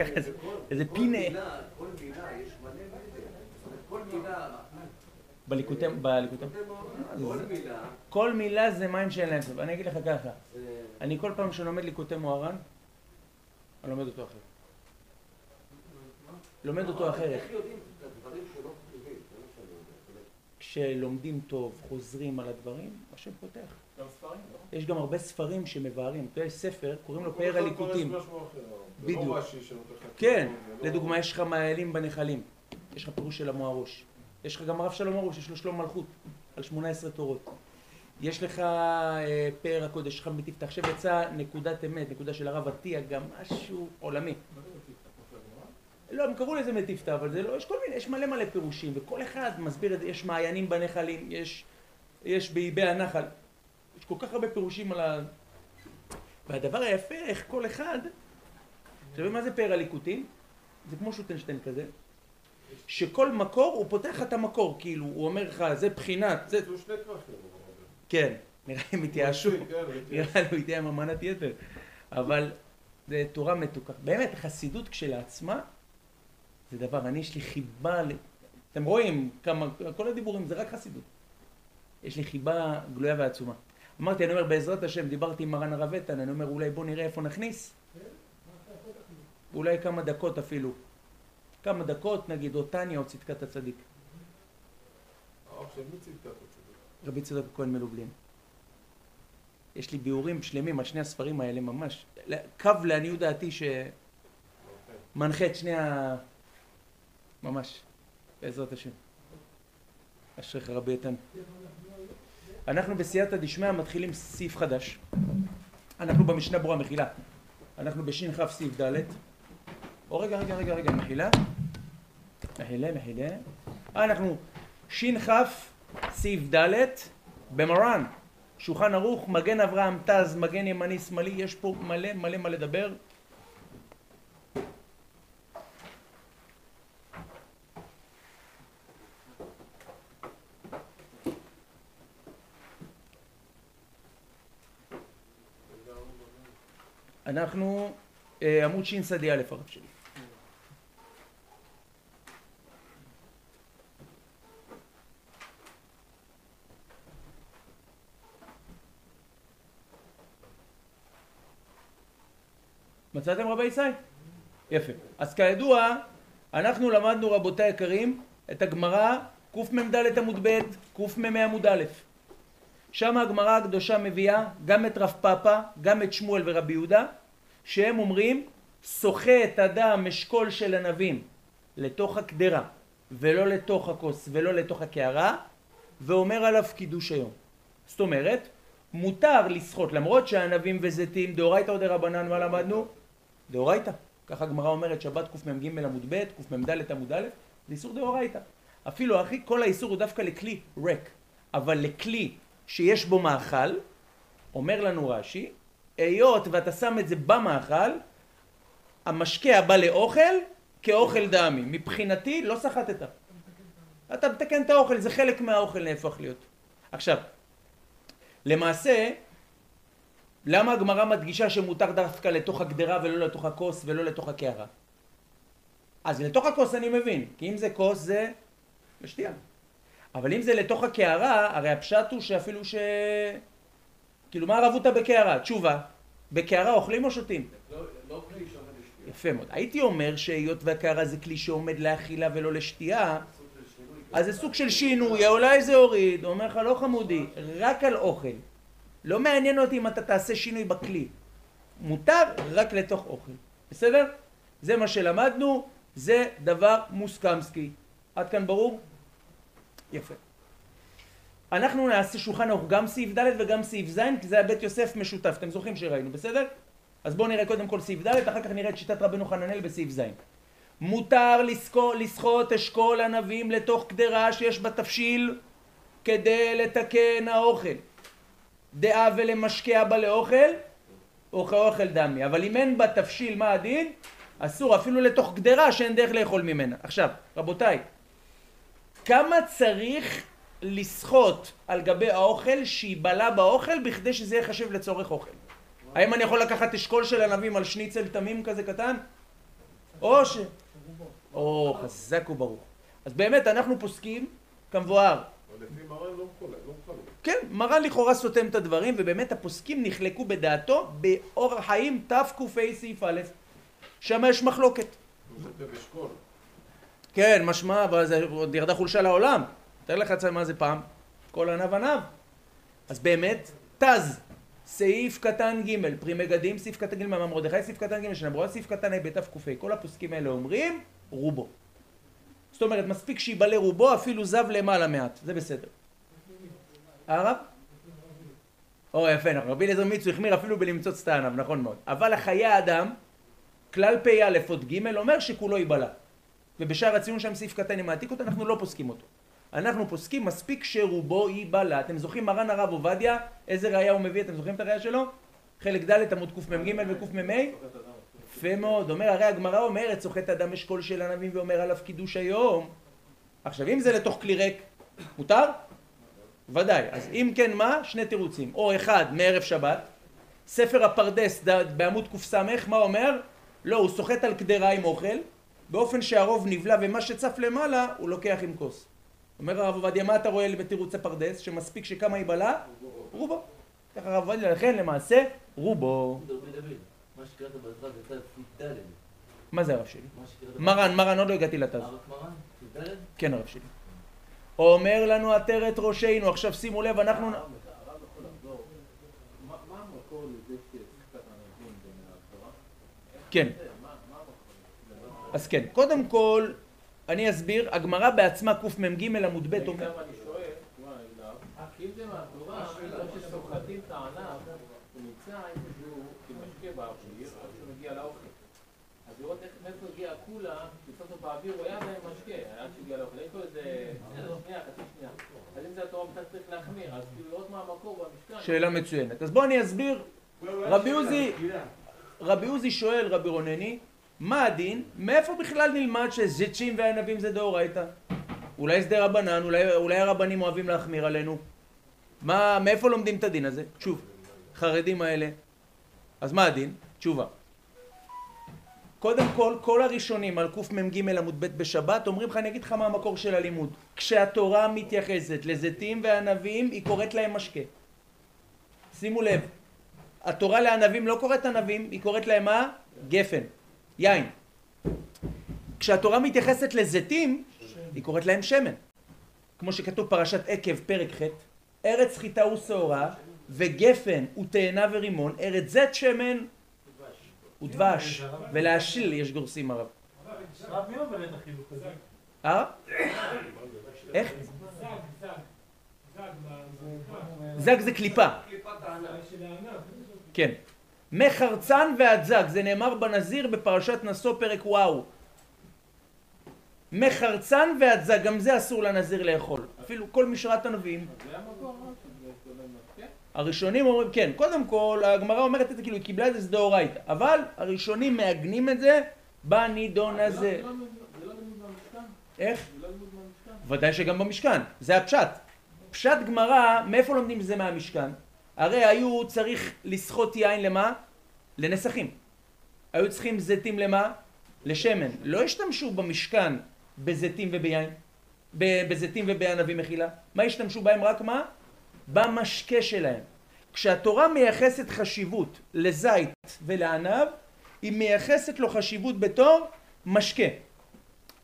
ככה איזה פינה. כל מילה, יש מלא. כל מילה... בליקוטי... בליקוטי... כל מילה... כל מילה זה מים שאין להם סוף. אני אגיד לך ככה, אני כל פעם שלומד ליקוטי מוהר"ן, אני לומד אותו אחרת. לומד אותו אחרת. כשלומדים טוב, חוזרים על הדברים, השם פותח. לא? יש גם הרבה ספרים שמבארים. יש ספר, קוראים לו פאר הליקוטים. בדיוק. לא רש"י שנותן לך כן, לא- לדוגמה, יש לך מעיילים בנחלים. יש לך פירוש של המוהרוש. יש לך גם הרב שלום הרוש, יש לו שלום מלכות, על 18 תורות. יש לך אה, פאר הקודש, יש לך מטיפתח. עכשיו יצא נקודת אמת, נקודה של הרב עטיה, גם משהו עולמי. לא, הם קראו לזה מטיפתא, אבל זה לא, יש כל מיני, יש מלא מלא פירושים, וכל אחד מסביר את זה, יש מעיינים בנחלים, יש, יש באיבי הנחל, יש כל כך הרבה פירושים על ה... והדבר היפה, איך כל אחד, אתה יודע מה זה פאר הליקוטים? זה כמו שוטנשטיין כזה, שכל מקור, הוא פותח את המקור, כאילו, הוא אומר לך, זה בחינת, זה... זה שני כרכים. כן, נראה לי הם התייאשו, התייאש. נראה לי הוא עם אמנת יתר, אבל זה תורה מתוקה. באמת, חסידות כשלעצמה, זה דבר, אני יש לי חיבה, ל- אתם רואים כמה, כל הדיבורים זה רק חסידות. יש לי חיבה גלויה ועצומה. אמרתי, אני אומר, בעזרת השם, דיברתי עם מרן הרב איתן, אני אומר, אולי בוא נראה איפה נכניס. אולי כמה דקות אפילו. כמה דקות, נגיד, או טניה או צדקת הצדיק. רבי צדוק הכהן מלובלין. יש לי ביאורים שלמים על שני הספרים האלה ממש. קו לעניות דעתי שמנחה את שני ה... ממש, בעזרת השם. אשריך רבי איתן. אנחנו בסייעתא דשמיא מתחילים סעיף חדש. אנחנו במשנה ברורה מחילה. אנחנו בש"כ סעיף ד'. או רגע, רגע, רגע, רגע, מחילה. מחילה, מחילה. אה, אנחנו ש"כ סעיף ד' במרן. שולחן ערוך, מגן אברהם תז, מגן ימני שמאלי, יש פה מלא מלא מה לדבר. אנחנו אה, עמוד ש"ס א' הרב שלי. מצאתם רבי ישי? יפה. אז כידוע, אנחנו למדנו רבותיי היקרים את הגמרא קמ"ד עמוד ב', קמ"ה עמוד א'. שם הגמרא הקדושה מביאה גם את רב פאפא, גם את שמואל ורבי יהודה, שהם אומרים שוחה את הדם אשכול של ענבים לתוך הקדרה ולא לתוך הכוס ולא לתוך הקערה ואומר עליו קידוש היום. זאת אומרת, מותר לסחוט למרות שהענבים וזיתים דאורייתא או דרבנן מה למדנו? דאורייתא. ככה הגמרא אומרת שבת קמ"ג עמוד ב', קמ"ד עמוד א', זה איסור דאורייתא. אפילו אחי, כל האיסור הוא דווקא לכלי ריק, אבל לכלי שיש בו מאכל, אומר לנו רש"י, היות ואתה שם את זה במאכל, המשקה הבא לאוכל כאוכל דמי. מבחינתי לא סחטת. אתה מתקן את האוכל, זה חלק מהאוכל נהפך להיות. עכשיו, למעשה, למה הגמרא מדגישה שמותר דווקא לתוך הגדרה ולא לתוך הכוס ולא לתוך הקערה? אז לתוך הכוס אני מבין, כי אם זה כוס זה לשתייה. אבל אם זה לתוך הקערה, הרי הפשט הוא שאפילו ש... כאילו מה הרבותא בקערה? תשובה, בקערה אוכלים או שותים? לא לא כלי שעומד לשתייה. יפה מאוד. הייתי אומר שהיות והקערה זה כלי שעומד לאכילה ולא לשתייה. אז זה סוג של שינוי, אולי זה הוריד, אומר לך לא חמודי, רק על אוכל. לא מעניין אותי אם אתה תעשה שינוי בכלי. מותר רק לתוך אוכל. בסדר? זה מה שלמדנו, זה דבר מוסכמסקי. עד כאן ברור? יפה. אנחנו נעשה שולחן ערוך גם סעיף ד' וגם סעיף ז', כי זה היה בית יוסף משותף. אתם זוכרים שראינו, בסדר? אז בואו נראה קודם כל סעיף ד', אחר כך נראה את שיטת רבנו חננאל בסעיף ז'. מותר לסחוט אשכול ענבים לתוך קדרה שיש בה תבשיל כדי לתקן האוכל. דעה ולמשקה בה לאוכל, או כאוכל דמי. אבל אם אין בה תבשיל, מה הדין? אסור אפילו לתוך קדרה שאין דרך לאכול ממנה. עכשיו, רבותיי, כמה צריך לסחוט על גבי האוכל שיבלע באוכל בכדי שזה ייחשב לצורך אוכל? האם אני יכול לקחת אשכול של ענבים על שניצל תמים כזה קטן? או ש... או, חזק וברוך. אז באמת, אנחנו פוסקים כמבואר. לא לא. כן, מרן לכאורה סותם את הדברים, ובאמת הפוסקים נחלקו בדעתו באור החיים תק"ה סעיף א', שם יש מחלוקת. כן, משמע, אבל זה עוד ירדה חולשה לעולם. תאר לך לעצמך מה זה פעם. כל עניו עניו. אז באמת, תז, סעיף קטן ג', פרי מגדים, סעיף קטן ג', מאמר מרדכי, סעיף קטן ג', שנברוע, סעיף קטן ה' בתק"ה. כל הפוסקים האלה אומרים, רובו. זאת אומרת, מספיק שיבלה רובו, אפילו זב למעלה מעט. זה בסדר. הרב? או יפה, נכון. רבי אליעזר מיצו החמיר אפילו בלמצוץ את הענב, נכון מאוד. אבל החיי האדם, כלל פ"א עוד ג' אומר שכולו ייבלע. ובשאר הציון שם סעיף קטן אם מעתיק אותו, אנחנו לא פוסקים אותו. אנחנו פוסקים מספיק שרובו ייבלע. אתם זוכרים מרן הרב עובדיה, איזה ראייה הוא מביא? אתם זוכרים את הראייה שלו? חלק ד' עמוד קמ"ג וקמ"ה? יפה מאוד. אומר, הרי הגמרא אומרת, סוחט אדם אשכול של ענבים ואומר עליו קידוש היום. עכשיו, אם זה לתוך כלי ריק, מותר? ודאי. אז אם כן, מה? שני תירוצים. או אחד, מערב שבת, ספר הפרדס בעמוד קס, מה אומר? לא, הוא סוחט על קדרה עם אוכל, באופן שהרוב נבלע ומה שצף למעלה, הוא לוקח עם כוס. אומר הרב עובדיה, מה אתה רואה בתירוץ הפרדס? שמספיק שכמה ייבלע? רובו. ככה הרב עובדיה, לכן למעשה, רובו. מה זה צד פ"ד. מה זה הרב שלי? מרן, מרן, עוד לא הגעתי לתז. אה, רק מרן? פ"ד? כן הרב שלי. אומר לנו עטרת ראשינו, עכשיו שימו לב, אנחנו... כן. אז כן, קודם כל, אני אסביר, הגמרא בעצמה קמ"ג עמוד ב' אומר... גם אני שואל, מה, אליו, כי אם זה מהתורה, לא שסוחטים את הענב, הוא נמצא איפשהו כמשקה באוויר, עד שהוא מגיע לאוכל. אז לראות איך מאיפה הגיע הקולה, שסוף סוף באוויר הוא היה עדיין משקה, עד שהגיע לאוכל. יש לו איזה שנייה, חצי שנייה. אז אם זה התורה אתה צריך להחמיר, אז כאילו לראות מה המקור במשכן. שאלה מצוינת. אז בואו אני אסביר. רבי עוזי, רבי עוזי שואל, רבי רונני, מה הדין? מאיפה בכלל נלמד שזיצ'ים וענבים זה דאורייתא? אולי זה רבנן, אולי, אולי הרבנים אוהבים להחמיר עלינו. מה, מאיפה לומדים את הדין הזה? שוב, חרדים האלה. אז מה הדין? תשובה. קודם כל, כל הראשונים על קמ"ג עמוד ב' בשבת אומרים לך, אני אגיד לך מה המקור של הלימוד. כשהתורה מתייחסת לזיתים וענבים, היא קוראת להם משקה. שימו לב, התורה לענבים לא קוראת ענבים, היא קוראת להם מה? גפן, יין. כשהתורה מתייחסת לזיתים, היא קוראת להם שמן. כמו שכתוב פרשת עקב, פרק ח', ארץ חיטה ושעורה, וגפן ותאנה ורימון, ארץ זית שמן ודבש, ולהשיל יש גורסים הרב. רב מי עובר את החילוק הזה? אה? איך? זג, זג. זג, זג זה קליפה. כן. מחרצן ועד זג, זה נאמר בנזיר בפרשת נשוא פרק וואו. מחרצן ועד זג, גם זה אסור לנזיר לאכול. אפילו כל משרת הנביאים. הראשונים אומרים, כן, קודם כל, הגמרא אומרת את זה כאילו, היא קיבלה את זה, זה דאורייתא. אבל הראשונים מעגנים את זה בנידון הזה. זה לא לימוד- זה לא לימוד מהמשכן? איך? זה לא לימוד מהמשכן? ודאי שגם במשכן, זה הפשט. פשט גמרא, מאיפה לומדים זה מהמשכן? הרי היו צריך לסחוט יין למה? לנסחים. היו צריכים זיתים למה? לשמן. לא השתמשו במשכן בזיתים וביין, בזיתים ובענבים מחילה. מה השתמשו בהם? רק מה? במשקה שלהם. כשהתורה מייחסת חשיבות לזית ולענב, היא מייחסת לו חשיבות בתור משקה.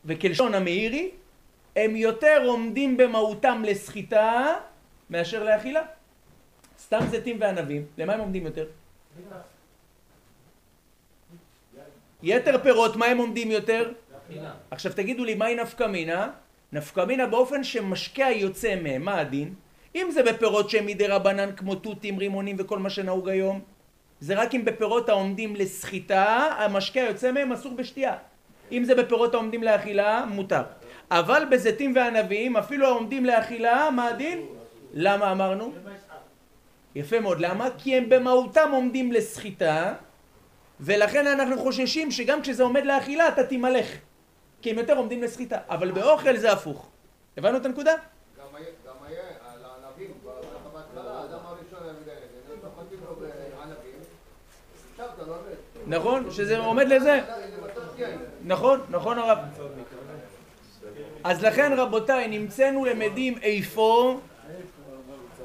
וכלשון המאירי, הם יותר עומדים במהותם לסחיטה מאשר לאכילה. סתם זיתים וענבים, למה הם עומדים יותר? יתר פירות, מה הם עומדים יותר? עכשיו תגידו לי, מהי נפקא מינה? נפקא מינה באופן שמשקה היוצא מהם, מה הדין? אם זה בפירות שהם מדי רבנן כמו תותים, רימונים וכל מה שנהוג היום, זה רק אם בפירות העומדים לסחיטה, המשקה היוצא מהם אסור בשתייה. אם זה בפירות העומדים לאכילה, מותר. אבל בזיתים וענבים, אפילו העומדים לאכילה, מה הדין? למה אמרנו? יפה מאוד. למה? כי הם במהותם עומדים לסחיטה, ולכן אנחנו חוששים שגם כשזה עומד לאכילה אתה תימלך. כי הם יותר עומדים לסחיטה. אבל באוכל זה הפוך. הבנו את הנקודה? גם היה, גם היה, בהתחלה, האדם הראשון לא עובד. נכון? שזה עומד לזה. נכון, נכון הרב. אז לכן רבותיי, נמצאנו למדים איפה?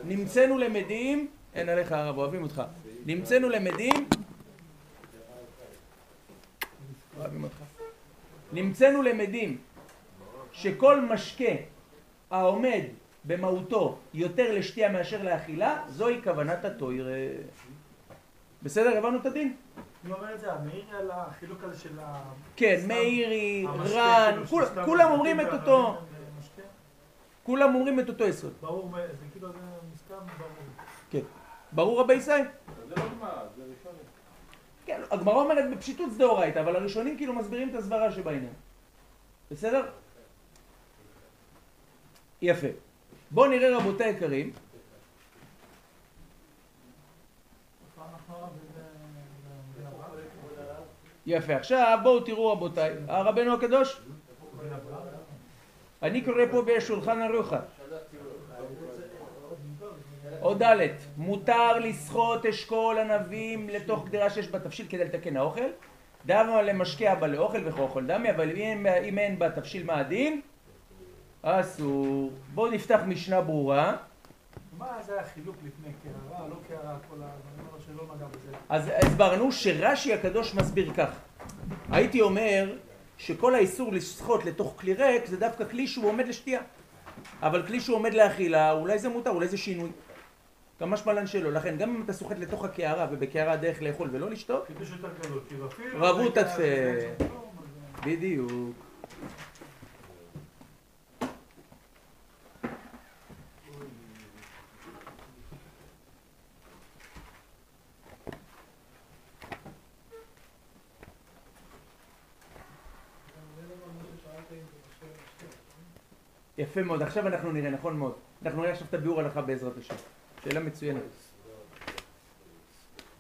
נמצאנו למדים, אין עליך הרב, אוהבים אותך. נמצאנו למדים, אוהבים אותך. נמצאנו למדים שכל משקה העומד במהותו יותר לשתייה מאשר לאכילה, זוהי כוונת התוירה. בסדר? הבנו את הדין? מי אומר את זה? המאירי על החילוק הזה של ה... כן, מאירי, רן, כאילו, כולם אומרים את אותו? כולם אומרים את אותו יסוד. ברור, זה כאילו זה מוסכם, ברור. כן. ברור רבי ישראל? זה לא גמרא, זה ראשונים. כן, הגמרא אומרת בפשיטות זה דאורייתא, אבל הראשונים כאילו מסבירים את הסברה שבעניין. בסדר? יפה. בואו נראה רבותי היקרים? יפה. עכשיו בואו תראו רבותיי, הרבנו הקדוש, אני קורא פה בשולחן ערוכה. או ד' מותר לסחוט אשכול ענבים לתוך גדרה שיש בה תבשיל כדי לתקן האוכל. דמה למשקה בה לאוכל וכאוכל דמי, אבל אם, אם אין בה תבשיל מה הדין? אסור. בואו נפתח משנה ברורה. מה זה החילוק לפני קערה, לא קערה, כל ה... אני אומר שלא נגע בזה. אז הסברנו שרש"י הקדוש מסביר כך. הייתי אומר שכל האיסור לסחוט לתוך כלי ריק זה דווקא כלי שהוא עומד לשתייה. אבל כלי שהוא עומד לאכילה, אולי זה מותר, אולי זה שינוי. גם משמעלן שלו. לכן גם אם אתה סוחט לתוך הקערה ובקערה הדרך לאכול ולא לשתות. רבו זה- זה- בדיוק. יפה מאוד, עכשיו אנחנו נראה, נכון מאוד. אנחנו נראה עכשיו את הביאור הלכה בעזרת השם. שאלה מצוינת.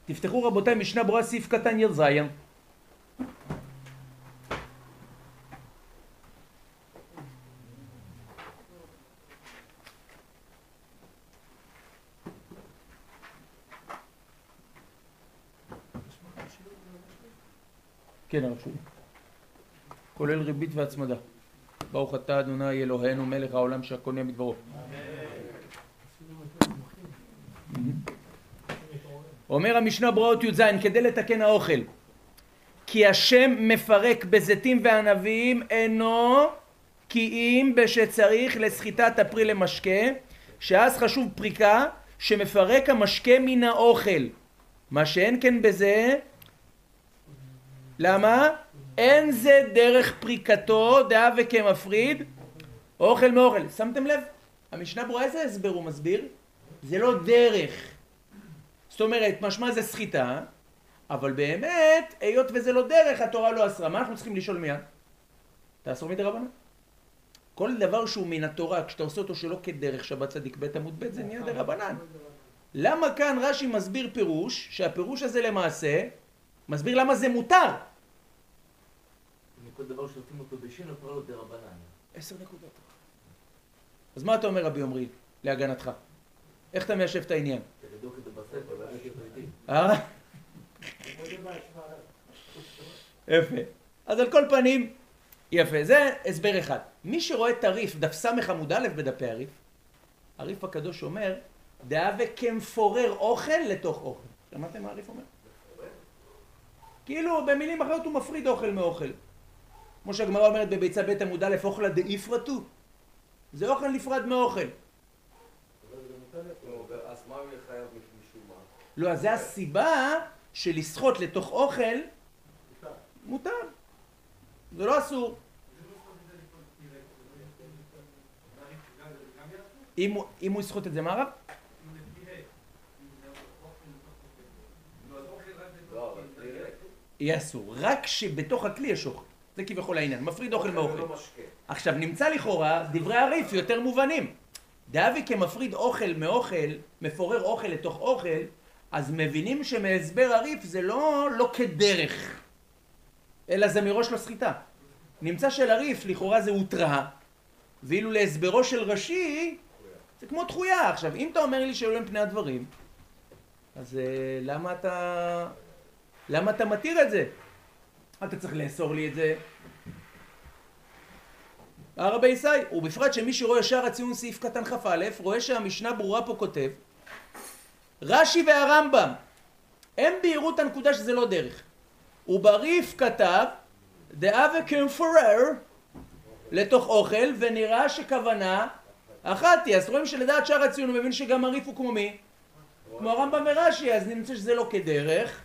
תפתחו רבותיי משנה ברורה סעיף קטן יר זין. כן הרב שלי. כולל ריבית והצמדה. ברוך אתה אדוני אלוהינו מלך העולם שהכל נהיה בדברו. אומר המשנה בראות י"ז כדי לתקן האוכל כי השם מפרק בזיתים וענבים אינו כי אם בשצריך לסחיטת הפרי למשקה שאז חשוב פריקה שמפרק המשקה מן האוכל מה שאין כן בזה למה? אין זה דרך פריקתו דאה וכמפריד אוכל מאוכל שמתם לב? המשנה ברורה איזה הסבר הוא מסביר? זה לא דרך אומרת, משמע זה סחיטה, אבל באמת, היות וזה לא דרך, התורה לא אסרה. מה אנחנו צריכים לשאול מיד? תאסור מדי רבנן. כל דבר שהוא מן התורה, כשאתה עושה אותו שלא כדרך שבת צדיק ב' עמוד ב', זה נהיה רבנן. למה כאן רש"י מסביר פירוש, שהפירוש הזה למעשה, מסביר למה זה מותר? מכל דבר שעושים אותו בשין, הוא קורא לו דרבנן. עשר נקודות. אז מה אתה אומר רבי עמרי, להגנתך? איך אתה מיישב את העניין? יפה. אז על כל פנים, יפה, זה הסבר אחד. מי שרואה תריף, דף ס' עמוד א' בדפי הריף, הריף הקדוש אומר, דאבה כמפורר אוכל לתוך אוכל. שמעתם מה הריף אומר? כאילו במילים אחרות הוא מפריד אוכל מאוכל. כמו שהגמרא אומרת בביצה ב' עמוד א', אוכלה דאיפרתו. זה אוכל נפרד מאוכל. אז מה הוא יהיה חייב משום מה? לא, אז זה הסיבה שלסחוט לתוך אוכל מותר. זה לא אסור. אם הוא- יסחוט את זה, מה רב? יהיה אסור. רק שבתוך הכלי יש אוכל. זה כביכול העניין. מפריד אוכל מאוכל. לא. עכשיו נמצא לכאורה דברי הריף יותר מובנים. דאבי כמפריד אוכל מאוכל, מפורר אוכל לתוך אוכל, אז מבינים שמהסבר הריף זה לא, לא כדרך, אלא זה מראש לא סחיטה. נמצא של הריף לכאורה זה הותרה, ואילו להסברו של רש"י זה כמו דחויה. עכשיו, אם אתה אומר לי שהיו להם פני הדברים, אז אה, למה אתה... למה אתה מתיר את זה? אתה צריך לאסור לי את זה. הרבי ישי, ובפרט שמי שרואה ישר הציון סעיף קטן כ"א, רואה שהמשנה ברורה פה כותב רש"י והרמב"ם הם בהירו את הנקודה שזה לא דרך. ובריף כתב דאה וקמפורר לתוך אוכל ונראה שכוונה אחת היא. אז רואים שלדעת שאר הציון הוא מבין שגם הריף הוא כמו מי? כמו הרמב"ם ורש"י, אז נמצא שזה לא כדרך,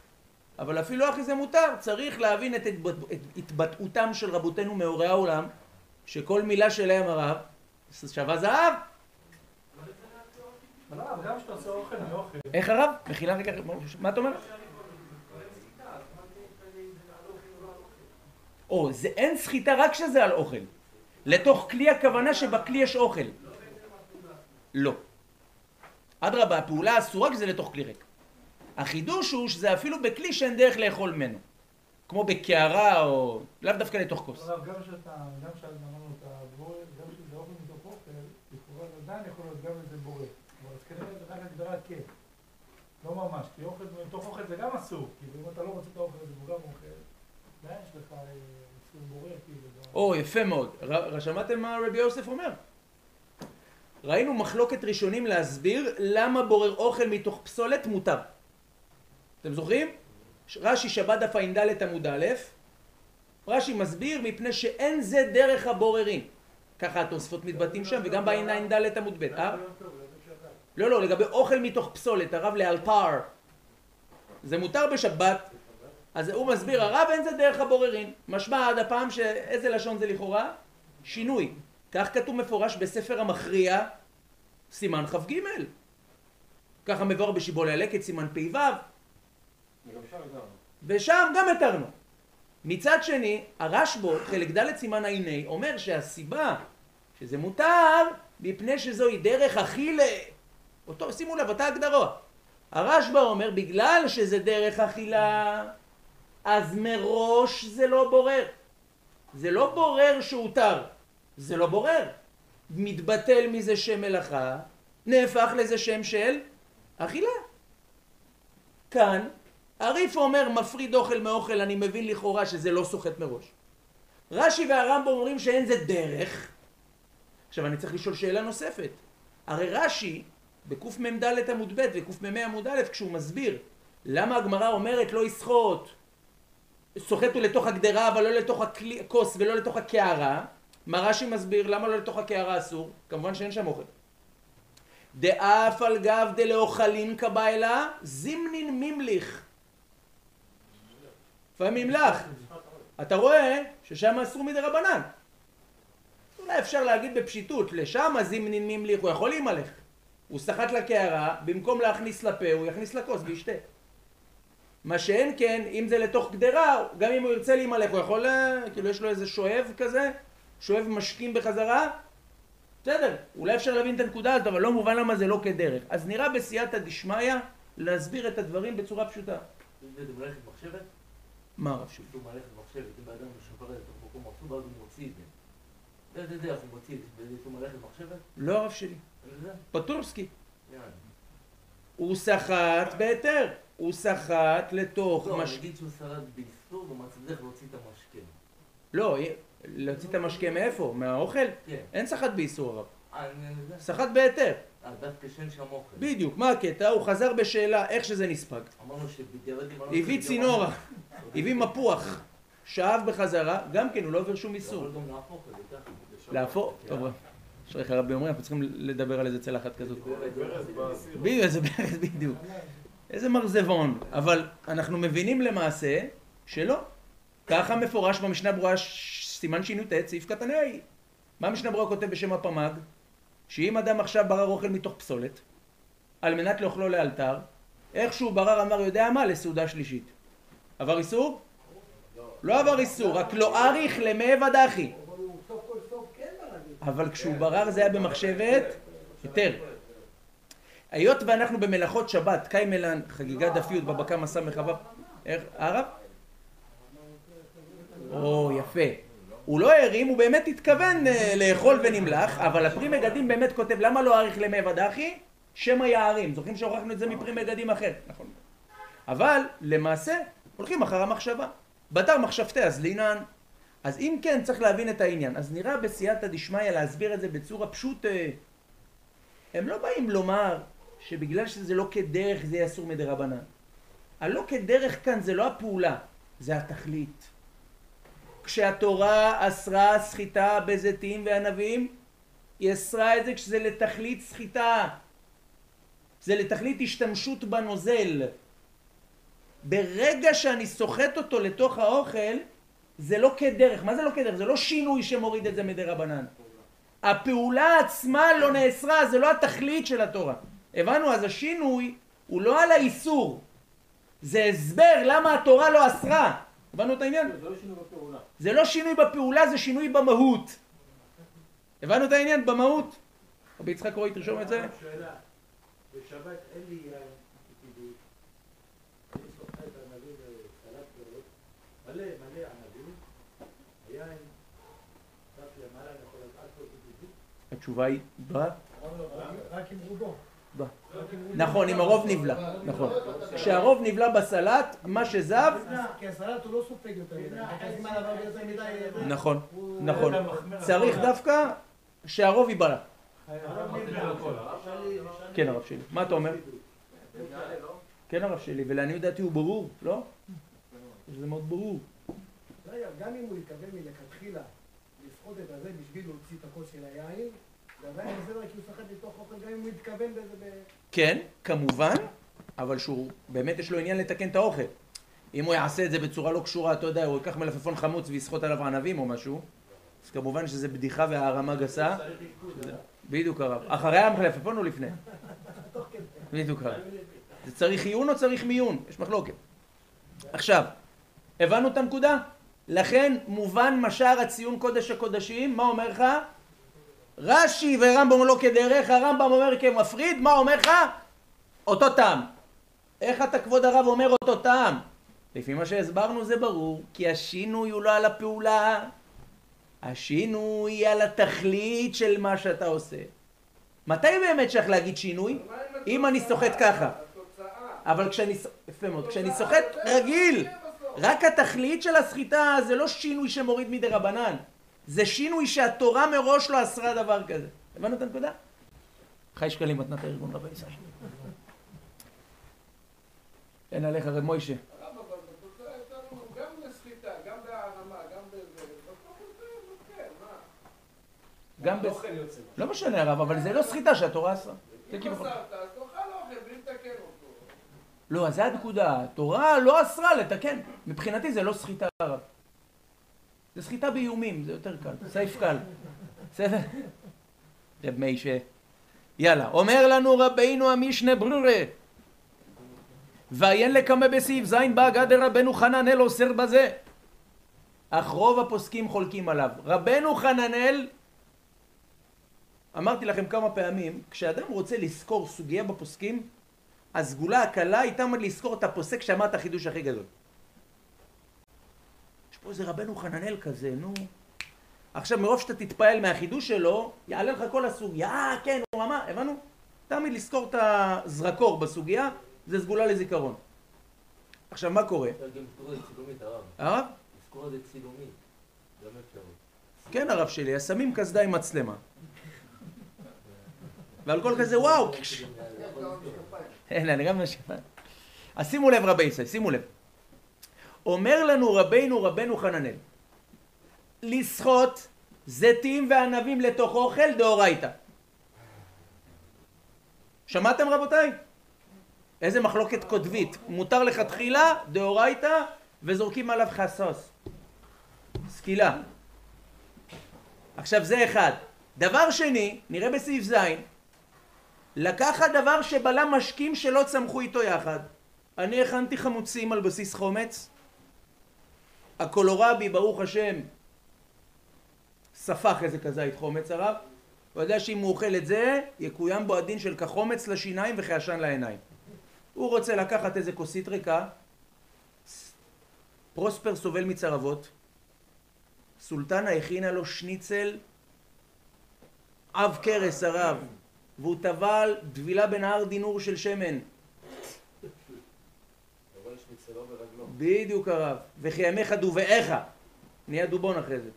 אבל אפילו אחי זה מותר. צריך להבין את התבט... את התבטאותם של רבותינו מאורי העולם, שכל מילה שלהם הרב שווה זהב. אבל הרב, גם כשאתה עושה אוכל מאוכל, איך הרב? מחילה רגע, מה אתה אומר? או, זה אין סחיטה רק כשזה על אוכל. לתוך כלי הכוונה שבכלי יש אוכל. לא. אדרבה, הפעולה אסורה כשזה לתוך כלי ריק. החידוש הוא שזה אפילו בכלי שאין דרך לאכול ממנו. כמו בקערה או... לאו דווקא לתוך כוס. הרב, גם כשאתה, גם כשאמרנו את הבורא, גם כשזה אוכל מתוך אוכל, לכאורה זה עדיין יכול להיות גם איזה בורא. אבל אז כנראה זה רק הגדרה כן. לא ממש, כי אוכל מתוך אוכל זה גם אסור. כאילו אם אתה לא רוצה את האוכל הזה והוא גם אוכל, עדיין יש לך אה, איסור בורא, כאילו. גם- או, יפה מאוד. שמעתם מה רבי יוסף אומר? ראינו מחלוקת ראשונים להסביר למה בורר אוכל מתוך פסולת מותר. אתם זוכרים? רש"י שבת דף ע"ד עמוד א', רש"י מסביר מפני שאין זה דרך הבוררים. ככה התוספות מתבטאים שם, וגם בע"ד עמוד ב', אה? לא, לא, לגבי אוכל מתוך פסולת, הרב לאלתר. זה מותר בשבת, אז הוא מסביר, הרב אין זה דרך הבוררים. משמע עד הפעם ש... איזה לשון זה לכאורה? שינוי. כך כתוב מפורש בספר המכריע, סימן כ"ג. ככה מבואר בשיבולי הלקט, סימן פ"ו. ושם גם התרנו. מצד שני, הרשב"א, חלק ד' סימן ע"ה, אומר שהסיבה שזה מותר, מפני שזוהי דרך אכילה. אותו, שימו לב, אותה הגדרה. הרשב"א אומר, בגלל שזה דרך אכילה, אז מראש זה לא בורר. זה לא בורר שהותר, זה לא בורר. מתבטל מזה שם מלאכה, נהפך לזה שם של אכילה. כאן, הריף אומר מפריד אוכל מאוכל, אני מבין לכאורה שזה לא סוחט מראש. רש"י והרמב"ם אומרים שאין זה דרך. עכשיו אני צריך לשאול שאלה נוספת. הרי רש"י, בקמ"ד עמוד ב' וקמ"ה עמוד א', כשהוא מסביר למה הגמרא אומרת לא יסחוט, סוחט הוא לתוך הגדרה אבל לא לתוך הכוס ולא לתוך הקערה, מה רש"י מסביר? למה לא לתוך הקערה אסור? כמובן שאין שם אוכל. דאף על גב דלאוכלין קביילה, זימנין מימליך. לפעמים לך. אתה רואה ששם אסור מדי רבנן. אולי אפשר להגיד בפשיטות, לשם זימנין מימליך, הוא יכול להימלך. הוא סחט לקערה, במקום להכניס לפה, הוא יכניס לכוס וישתה. מה שאין כן, אם זה לתוך גדרה, גם אם הוא ירצה להימלך, הוא יכול, אה, כאילו יש לו איזה שואב כזה, שואב משקים בחזרה, בסדר, אולי אפשר להבין את הנקודה הזאת, אבל לא מובן למה זה לא כדרך. אז נראה בסייעתא דשמיא להסביר את הדברים בצורה פשוטה. זה במערכת מחשבת? מה הרב שלי? כתוב מערכת מחשבת, אם בן אדם שופר את במקום עצוב, אז הוא מוציא את זה. אתה יודע, איך הוא מוציא את זה, זה מערכת מחשבת? לא הרב שלי. פטורסקי. הוא סחט בהיתר. הוא סחט לתוך לא, מש... נגיד שהוא שרד באיסור ומצליח להוציא את המשקה. לא, להוציא את המשקה מאיפה? מהאוכל? כן. אין סחט באיסור הרב. אה. סחט בהיתר. אה, דווקא שאין שם אוכל. בדיוק. מה הקטע? הוא חזר בשאלה איך שזה נספג. אמרנו שבדיעבד לא הביא צינור, הביא מפוח, שאב בחזרה, גם כן הוא לא עובר שום איסור. להפוך. להפוך, טוב, אשריך רבי אומרים, אנחנו צריכים לדבר על איזה צלחת כזאת. בדיוק, איזה ברז בדיוק. איזה מרזבון. אבל אנחנו מבינים למעשה שלא. ככה מפורש במשנה ברורה סימן שי"ט, סעיף קטן ה'. מה המשנה ברורה כותב בשם הפמ"ג? שאם אדם עכשיו ברר אוכל מתוך פסולת, על מנת לאוכלו לאלתר, איכשהו ברר אמר יודע מה לסעודה שלישית. עבר איסור? לא עבר איסור, רק לא אריך למי ודחי. אבל כשהוא ברר זה היה במחשבת היתר. היות ואנחנו במלאכות שבת, קיימלן, חגיגת דף י' בבא קמא סמ"ך איך, הרב? או, יפה. הוא לא הרים, הוא באמת התכוון אה, לאכול ונמלח, אבל הפרי מגדים באמת כותב, למה לא אריך למי ודחי? שמא יערים. זוכרים שהוכחנו את זה מפרי מגדים אחר, נכון. אבל למעשה, הולכים אחר המחשבה. בתר מחשבתי אז לינן. אז אם כן, צריך להבין את העניין. אז נראה בסייעתא דשמיא להסביר את זה בצורה פשוטה. הם לא באים לומר שבגלל שזה לא כדרך זה יהיה אסור מדרבנן. הלא כדרך כאן זה לא הפעולה, זה התכלית. כשהתורה אסרה סחיטה בזיתים וענבים, היא אסרה את זה כשזה לתכלית סחיטה. זה לתכלית השתמשות בנוזל. ברגע שאני סוחט אותו לתוך האוכל, זה לא כדרך. מה זה לא כדרך? זה לא שינוי שמוריד את זה מדי רבנן. הפעולה עצמה לא נאסרה, זה לא התכלית של התורה. הבנו? אז השינוי הוא לא על האיסור. זה הסבר למה התורה לא אסרה. הבנו את העניין? זה לא שינוי בפעולה. זה לא שינוי בפעולה, זה שינוי במהות. הבנו את העניין? במהות. רבי יצחק רואי, תרשום את זה. שאלה, בשבת אין לי יין קידוש, אני סוחט ענבים וסלט פירות, מלא מלא ענבים, היין, קצת למעלה, אני יכול לקחת אותו בדיוק, התשובה היא בא. רק עם רובו. נכון, אם הרוב נבלע. נכון. כשהרוב נבלע בסלט, מה שזב, כי הסלט הוא לא סופג יותר מדי, מדי... נכון, נכון. צריך דווקא שהרוב ייבלע. כן, הרב שלי. מה אתה אומר? כן, הרב שלי, ולעניות דעתי הוא ברור, לא? זה מאוד ברור. לא גם אם הוא התכוון מלכתחילה לסחוט את הזה בשביל להוציא את הכוס של היין, ב... כן, כמובן, אבל שהוא, באמת יש לו עניין לתקן את האוכל. אם הוא יעשה את זה בצורה לא קשורה, אתה יודע, הוא ייקח מלפפון חמוץ ויסחוט עליו ענבים או משהו, אז כמובן שזה בדיחה והערמה גסה. בדיוק הרב. אחרי המלפפון או לפני? בדיוק הרב. זה צריך עיון או צריך מיון? יש מחלוקת. עכשיו, הבנו את הנקודה? לכן מובן מה שער הציון קודש הקודשים, מה אומר לך? רש"י ורמב"ם לא כדרך, הרמב"ם אומר כמפריד, מה אומר לך? אותו טעם. איך אתה כבוד הרב אומר אותו טעם? לפי מה שהסברנו זה ברור, כי השינוי הוא לא על הפעולה, השינוי על התכלית של מה שאתה עושה. מתי באמת שייך להגיד שינוי? אם אני סוחט ככה. אבל כשאני, יפה מאוד, כשאני סוחט רגיל, רק התכלית של הסחיטה זה לא שינוי שמוריד מדי רבנן, זה שינוי שהתורה מראש לא אסרה דבר כזה. הבנו את הנקודה? חי שקלים מתנת הארגון רבי ישראל. אין עליך רב מוישה. גם ב... לא משנה הרב, אבל זה לא סחיטה שהתורה. זה אם. מסרת, אז תאכל אוכל בלי לתקן אותו. לא, אז זה הנקודה. התורה לא אסרה לתקן. מבחינתי זה לא סחיטה הרב. זה סחיטה באיומים, זה יותר קל. סעיף קל. בסדר? רב מיישה. יאללה. אומר לנו רבינו המשנה ברורה. ועיין לקמא בסעיף ז' בהגה דרבנו חננאל אוסר בזה. אך רוב הפוסקים חולקים עליו. רבנו חננאל, אמרתי לכם כמה פעמים, כשאדם רוצה לזכור סוגיה בפוסקים, הסגולה הקלה הייתה לזכור את הפוסק שאמר את החידוש הכי גדול. פה איזה רבנו חננאל כזה, נו. עכשיו מרוב שאתה תתפעל מהחידוש שלו, יעלה לך כל הסוגיה, אה כן, הוא אמר, הבנו? תמיד לזכור את הזרקור בסוגיה, זה סגולה לזיכרון. עכשיו מה קורה? אפשר גם לזכור את זה צילומית, הרב. הרב? לזכור את זה צילומית. גם אפשרות. כן הרב שלי, אז שמים קסדה עם מצלמה. ועל כל כזה וואו, אין, אני גם משפט. אז שימו לב רבי ישראל, שימו לב. אומר לנו רבינו רבנו חננאל, לסחוט זיתים וענבים לתוך אוכל דאורייתא. שמעתם רבותיי? איזה מחלוקת קוטבית. מותר לכתחילה, דאורייתא, וזורקים עליו חסוס. סקילה. עכשיו זה אחד. דבר שני, נראה בסעיף ז', לקחת דבר שבלם משקים שלא צמחו איתו יחד. אני הכנתי חמוצים על בסיס חומץ, הקולורבי, ברוך השם, ספח איזה כזית חומץ הרב, הוא יודע שאם הוא אוכל את זה, יקוים בו הדין של כחומץ לשיניים וכעשן לעיניים. הוא רוצה לקחת איזה כוסית ריקה, פרוספר סובל מצרבות, סולטנה הכינה לו שניצל עב כרס הרב, והוא טבל טבילה בנהר דינור של שמן. אבל יש מצלו ברגלו. בדיוק הרב. וכי ימיך דובעיך. נהיה דובון אחרי זה.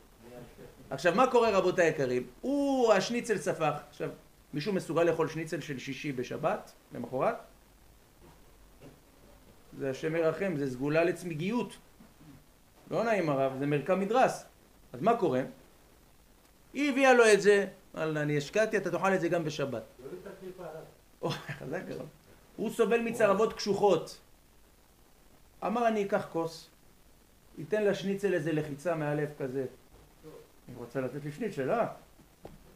עכשיו, מה קורה רבותיי היקרים? הוא, השניצל ספח. עכשיו, מישהו מסוגל לאכול שניצל של שישי בשבת, למחרת? זה השם ירחם, זה סגולה לצמיגיות. לא נעים הרב, זה מרקם מדרס. אז מה קורה? היא הביאה לו את זה, וואלה, אני השקעתי, אתה תאכל את זה גם בשבת. חזק הרב. הוא סובל מצרבות קשוחות. אמר אני אקח כוס, ייתן לשניצל איזה לחיצה מהלב כזה. אני רוצה לתת לי שניצל, אה?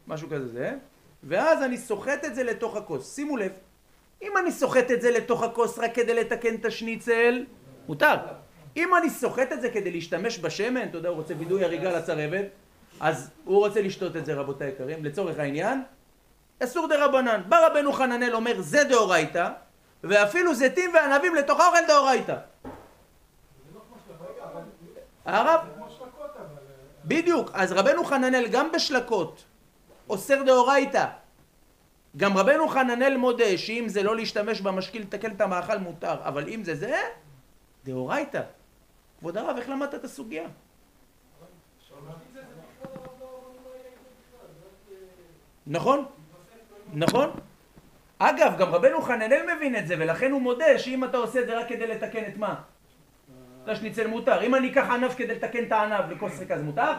משהו כזה זה. ואז אני סוחט את זה לתוך הכוס. שימו לב, אם אני סוחט את זה לתוך הכוס רק כדי לתקן את השניצל, מותר. אם אני סוחט את זה כדי להשתמש בשמן, אתה יודע, הוא רוצה וידוי הריגה לצרבת, אז הוא רוצה לשתות את זה, רבותיי היקרים, לצורך העניין, אסור דה רבנן. בא רבנו חננאל אומר, זה דאורייתא, ואפילו זיתים וענבים לתוך האוכל דאורייתא. הרב? כמו שלקות אבל... בדיוק. אז רבנו חננאל גם בשלקות אוסר דאורייתא. גם רבנו חננאל מודה שאם זה לא להשתמש במשקיל לתקן את המאכל מותר, אבל אם זה זה, דאורייתא. כבוד הרב, איך למדת את הסוגיה? נכון, נכון. אגב, גם רבנו חננאל מבין את זה, ולכן הוא מודה שאם אתה עושה את זה רק כדי לתקן את מה? את השניצל מותר. אם אני אקח ענב כדי לתקן את הענב לכוס ריקה, זה מותר?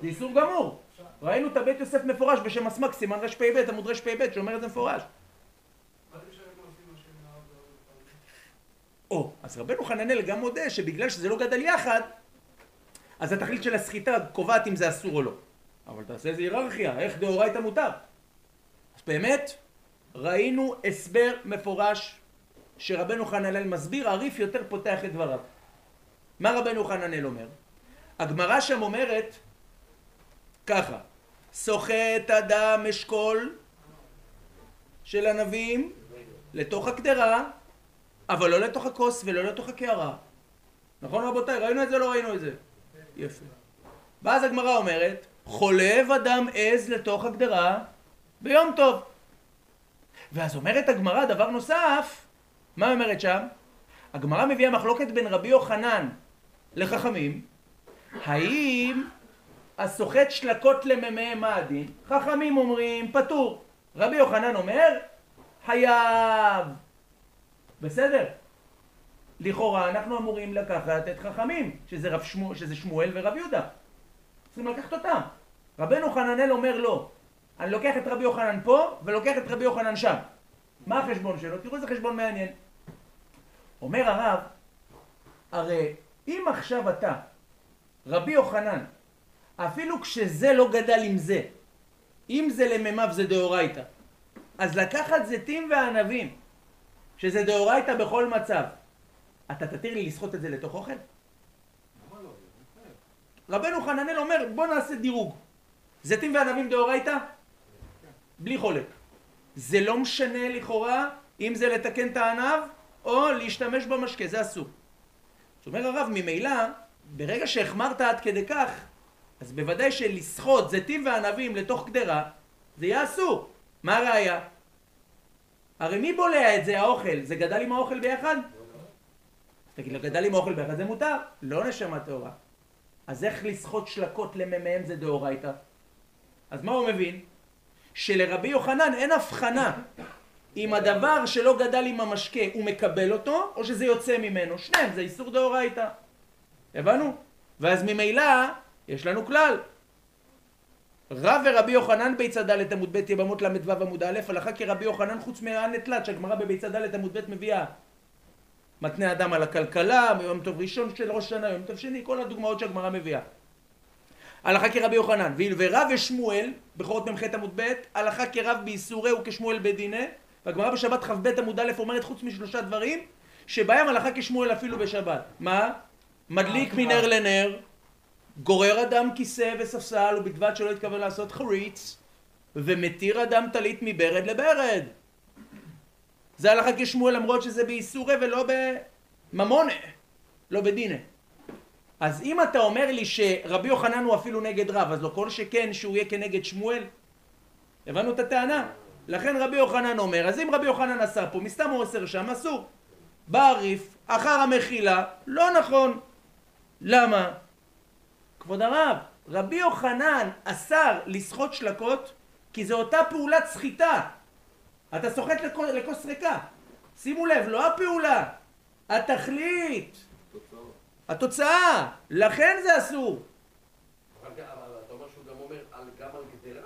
זה איסור גמור. ראינו את הבית יוסף מפורש בשם הסמ"ק, סימן רפ"ב, עמוד רפ"ב, שאומר את זה מפורש. או, אז רבנו חננאל גם מודה שבגלל שזה לא גדל יחד, אז התכלית של הסחיטה קובעת אם זה אסור או לא. אבל תעשה איזה היררכיה, איך דאורייתא מותר. אז באמת, ראינו הסבר מפורש שרבנו חננאל מסביר, הריף יותר פותח את דבריו. מה רבנו חננאל אומר? הגמרא שם אומרת ככה, סוחט אדם אשכול של ענבים לתוך הקדרה, אבל לא לתוך הכוס ולא לתוך הקערה. נכון רבותיי? ראינו את זה לא ראינו את זה? יפה. ואז הגמרא אומרת, חולב אדם עז לתוך הגדרה ביום טוב. ואז אומרת הגמרא דבר נוסף, מה אומרת שם? הגמרא מביאה מחלוקת בין רבי יוחנן לחכמים, האם הסוחט שלקות למימיהם מה הדין? חכמים אומרים פטור, רבי יוחנן אומר חייב. בסדר? לכאורה אנחנו אמורים לקחת את חכמים, שזה, רב שמו, שזה שמואל ורב יהודה. צריכים לקחת אותם. רבנו חננאל אומר לא. אני לוקח את רבי יוחנן פה ולוקח את רבי יוחנן שם. מה החשבון שלו? תראו איזה חשבון מעניין. אומר הרב, הרי אם עכשיו אתה, רבי יוחנן, אפילו כשזה לא גדל עם זה, אם זה למימיו זה דאורייתא, אז לקחת זיתים וענבים, שזה דאורייתא בכל מצב, אתה תתיר לי לסחוט את זה לתוך אוכל? רבנו חננאל אומר בוא נעשה דירוג זיתים וענבים דאורייתא? בלי חולק זה לא משנה לכאורה אם זה לתקן את הענב או להשתמש במשקה, זה אסור. זאת אומרת הרב, ממילא, ברגע שהחמרת עד כדי כך, אז בוודאי שלסחוט זיתים וענבים לתוך קדרה, זה יהיה אסור. מה הראיה? הרי מי בולע את זה, האוכל? זה גדל עם האוכל ביחד? תגיד לו, גדל עם האוכל ביחד זה מותר, לא נשמה טהורה. אז איך לסחוט שלקות למימיהם זה דאורייתא? אז מה הוא מבין? שלרבי יוחנן אין הבחנה אם הדבר שלא גדל עם המשקה הוא מקבל אותו או שזה יוצא ממנו. שניהם זה איסור דאורייתא. הבנו? ואז ממילא יש לנו כלל. רב ורבי יוחנן ביצה ד' עמוד ב' יבמות ל"ו עמוד א' הלכה כרבי יוחנן חוץ מהנטלת שהגמרא בביצה ד' עמוד ב' מביאה מתנה אדם על הכלכלה, יום טוב ראשון של ראש שנה, יום טוב שני, כל הדוגמאות שהגמרא מביאה. הלכה כרבי יוחנן, ורב ושמואל, בכורות מ"ח עמוד ב', הלכה כרב באיסורי וכשמואל בדיני, והגמרא בשבת כ"ב עמוד א' אומרת חוץ משלושה דברים, שבהם הלכה כשמואל אפילו בשבת. מה? מדליק מנר לנר, גורר אדם כיסא וספסל, ובלבד שלא התכוון לעשות חריץ, ומתיר אדם טלית מברד לברד. זה הלכה כשמואל למרות שזה באיסורי ולא בממונה, לא בדינה. אז אם אתה אומר לי שרבי יוחנן הוא אפילו נגד רב, אז לא כל שכן שהוא יהיה כנגד שמואל? הבנו את הטענה? לכן רבי יוחנן אומר, אז אם רבי יוחנן עשה פה, מסתם הוא אוסר שם, אסור. בא הריף, אחר המחילה, לא נכון. למה? כבוד הרב, רבי יוחנן אסר לסחוט שלקות כי זו אותה פעולת סחיטה. אתה סוחט לכוס, ריקה. שימו לב, לא הפעולה, התכלית, התוצאה, לכן זה אסור. אבל גם- אבל אתה אומר שהוא גם אומר על- גם על גדרה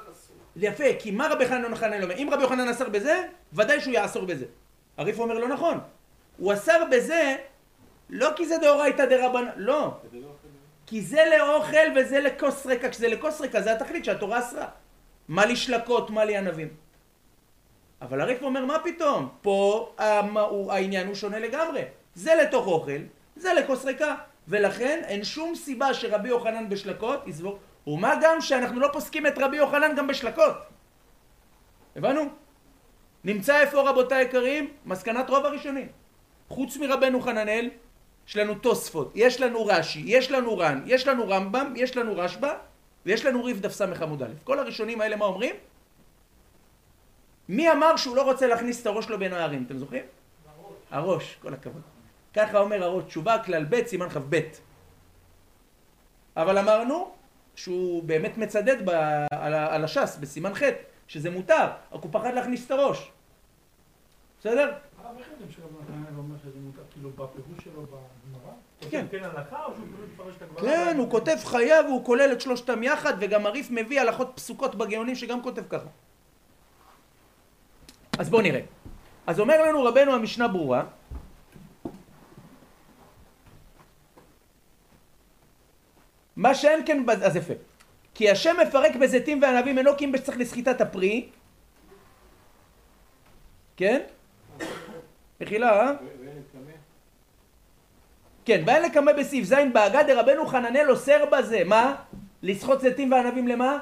אסור. יפה, כי מה רבי חנן יוחנן אומר? אם רבי יוחנן אסר בזה, ודאי שהוא יאסור בזה. הריף אומר לא נכון. הוא אסר בזה, לא כי זה דאורייתא דרבנן, לא. כי זה לאוכל וזה לכוס ריקה. כשזה לכוס ריקה זה התכלית שהתורה אסרה. מה לי שלקות, מה לי ענבים. אבל הריף אומר מה פתאום? פה העניין הוא שונה לגמרי. זה לתוך אוכל, זה לכוס ריקה. ולכן אין שום סיבה שרבי יוחנן בשלקות יסבור. ומה גם שאנחנו לא פוסקים את רבי יוחנן גם בשלקות. הבנו? נמצא איפה רבותיי היקרים? מסקנת רוב הראשונים. חוץ מרבנו חננאל, יש לנו תוספות, יש לנו רש"י, יש לנו ר"ן, יש לנו רמב"ם, יש לנו רשב"א, ויש לנו ריף דף ס' עמוד א'. כל הראשונים האלה מה אומרים? מי אמר שהוא לא רוצה להכניס את הראש שלו בין הערים? אתם זוכרים? הראש, כל הכבוד. ככה אומר הראש, תשובה כלל ב' סימן כ"ב. אבל אמרנו שהוא באמת מצדד ב, על, ה- על הש"ס בסימן ח', שזה מותר, רק הוא פחד להכניס את הראש. בסדר? הרב איך יודעים שרב נתנאל אומר שזה מותר, כאילו בפירוש שלו בגמרא? כן. כן הלכה או שהוא פשוט מפרש את הגמרא? כן, הוא כותב חיה והוא כולל את שלושתם יחד, וגם הריף מביא הלכות פסוקות בגאונים שגם כותב ככה. אז בואו נראה. אז אומר לנו רבנו המשנה ברורה, מה שאין כן, אז יפה. כי השם מפרק בזיתים וענבים אינו כי אם שצריך לסחיטת הפרי, כן? מחילה, אה? כן, ואין לקמא בסעיף ז' בהגה דרבנו חננאל אוסר בזה, מה? לסחוט זיתים וענבים למה?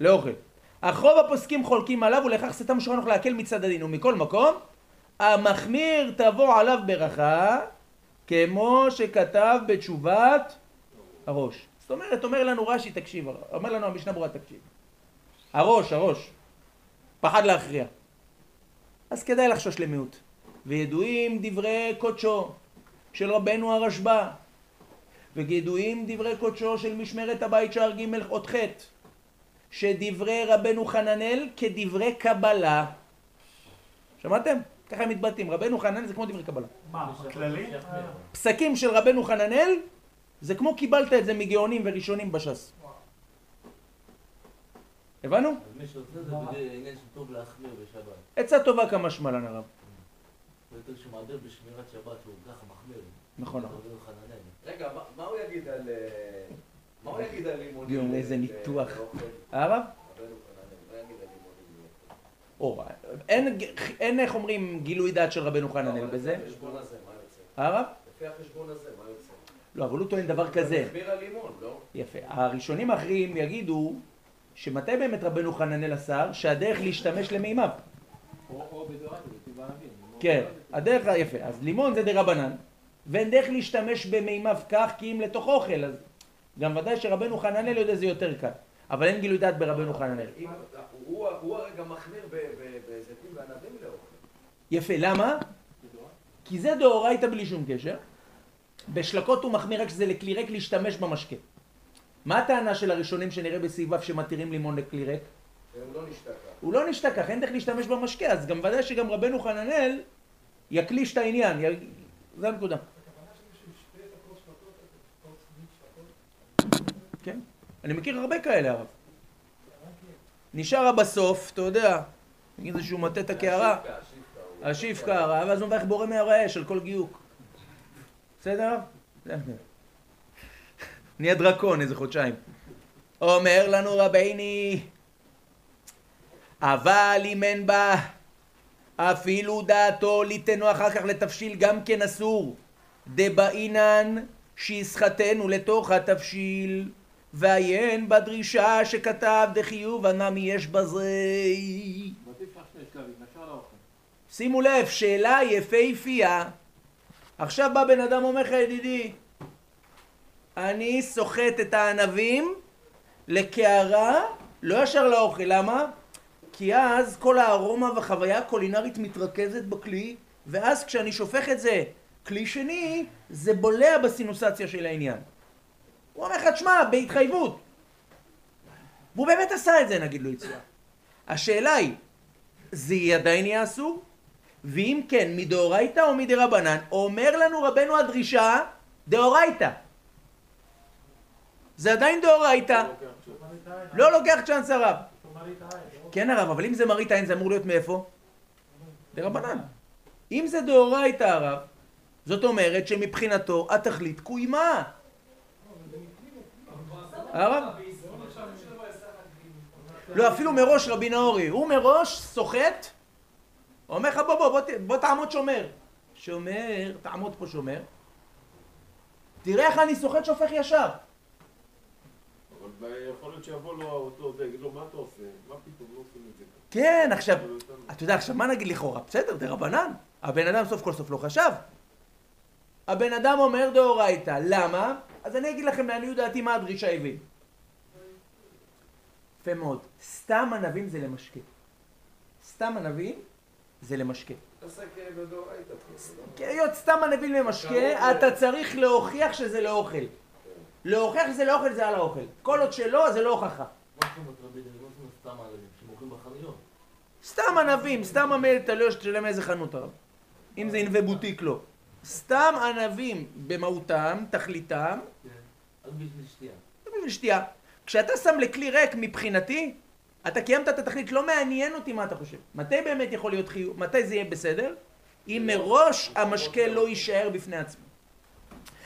לאוכל. אך רוב הפוסקים חולקים עליו ולכך סתם משורנוך להקל מצד הדין ומכל מקום המחמיר תבוא עליו ברכה כמו שכתב בתשובת הראש. זאת אומרת, אומר לנו רש"י, תקשיב, אומר לנו המשנה ברורה, תקשיב. הראש, הראש, פחד להכריע. אז כדאי לחשוש למיעוט. וידועים דברי קודשו של רבנו הרשב"א, וידועים דברי קודשו של משמרת הבית שער ג' אות ח', שדברי רבנו חננאל כדברי קבלה. שמעתם? ככה הם מתבטאים, רבנו חננאל זה כמו דברי קבלה. מה, בכללי? פסקים של רבנו חננאל זה כמו קיבלת את זה מגאונים וראשונים בש"ס. הבנו? אז מי שעושה זה בגלל עניין שטוב להחמיר בשבת. עצה טובה כמשמע לן הרב. יותר שמעביר בשמירת שבת שהוא ככה מחמיר. נכון. חננאל. רגע, מה- הוא יגיד על... אה, מה הוא יגיד על לימונים? איזה ל- ניתוח. לאוכל? הרב? רבנו חננאל, מה יגיד על לימונים? או, אין, אין איך אומרים גילוי דעת של רבנו חננאל אבל בזה. לפי החשבון הזה, מה יוצא? הרב? לפי החשבון הזה? לא, אבל הוא טוען דבר כזה. מחמיר על לימון, לא? יפה. הראשונים האחרים יגידו שמתי באמת רבנו חננאל אסר? שהדרך להשתמש למימיו. או בדורייתא, בטבע האוויר. כן, הדרך, יפה. אז לימון זה דרבנן, ואין דרך להשתמש במימיו כך כי אם לתוך אוכל, אז גם ודאי שרבנו חננאל יודע זה יותר קל. אבל אין גילוי דעת ברבנו חננאל. הוא הרגע מחמיר בזיתים וענבים לאוכל. יפה, למה? כי זה דאורייתא בלי שום קשר. בשלקות הוא מחמיר רק שזה לכלי ריק להשתמש במשקה. מה הטענה של הראשונים שנראה בסעיביו שמתירים לימון לכלי ריק? והוא לא נשתה ככה. הוא לא נשתה כך, אין דרך להשתמש במשקה, אז גם ודאי שגם רבנו חננאל יקליש את העניין, י... זה הנקודה. כן, אני מכיר הרבה כאלה הרב. נשאר בסוף, אתה יודע, נגיד שהוא מטה את הקערה, הוא- השיפקה הרע, ואז הוא מברך בורא מהר האש על כל גיוק. בסדר? נהיה דרקון איזה חודשיים. אומר לנו רבני, אבל אם אין בה אפילו דעתו ליתנו אחר כך לתבשיל גם כן אסור. דבעינן שיסחטנו לתוך התבשיל ועיין בדרישה שכתב דחיוב הנמי יש בזה. שימו לב, שאלה יפהפייה. עכשיו בא בן אדם אומר לך, ידידי, אני סוחט את הענבים לקערה, לא ישר לאוכל, למה? כי אז כל הארומה והחוויה הקולינרית מתרכזת בכלי, ואז כשאני שופך את זה כלי שני, זה בולע בסינוסציה של העניין. הוא אומר לך, תשמע, בהתחייבות. והוא באמת עשה את זה, נגיד לו יצואה. השאלה היא, זה עדיין יהיה אסור? ואם כן, מדאורייתא או מדרבנן? אומר לנו רבנו הדרישה, דאורייתא. זה עדיין דאורייתא, לא לוקח צ'אנס הרב. כן הרב, אבל אם זה מראית עין זה אמור להיות מאיפה? דרבנן. אם זה דאורייתא הרב, זאת אומרת שמבחינתו התכלית קוימה. הרב? לא, אפילו מראש רבי נאורי, הוא מראש סוחט, אומר לך בוא בוא בוא, בוא תעמוד שומר. שומר, תעמוד פה שומר, תראה איך אני סוחט שופך ישר. אבל יכול להיות שיבוא לו אותו זה, יגיד לו מה אתה עושה? מה פתאום לא עושים את זה? כן, עכשיו, אתה יודע, עכשיו מה נגיד לכאורה? בסדר, דרבנן. הבן אדם סוף כל סוף לא חשב. הבן אדם אומר דאורייתא, למה? אז אני אגיד לכם לעניות דעתי מה הדרישה הבין. יפה מאוד. סתם ענבים זה למשקה. סתם ענבים זה למשקה. עסק בדאורייתא. כי היות סתם ענבים למשקה, אתה צריך להוכיח שזה לאוכל. להוכיח שזה לאוכל זה על האוכל. כל עוד שלא, זה לא הוכחה. סתם ענבים, סתם המלט, תלוי לא שתשלם איזה חנות הרב. אם זה ענבי בוטיק לא. סתם ענבים במהותם, תכליתם, כן. רק בשביל שתייה. זה בשביל שתייה. כשאתה שם לכלי ריק מבחינתי, אתה קיימת את התכלית, לא מעניין אותי מה אתה חושב. מתי באמת יכול להיות חיוב, מתי זה יהיה בסדר? אם מראש המשקה לא יישאר בפני עצמו.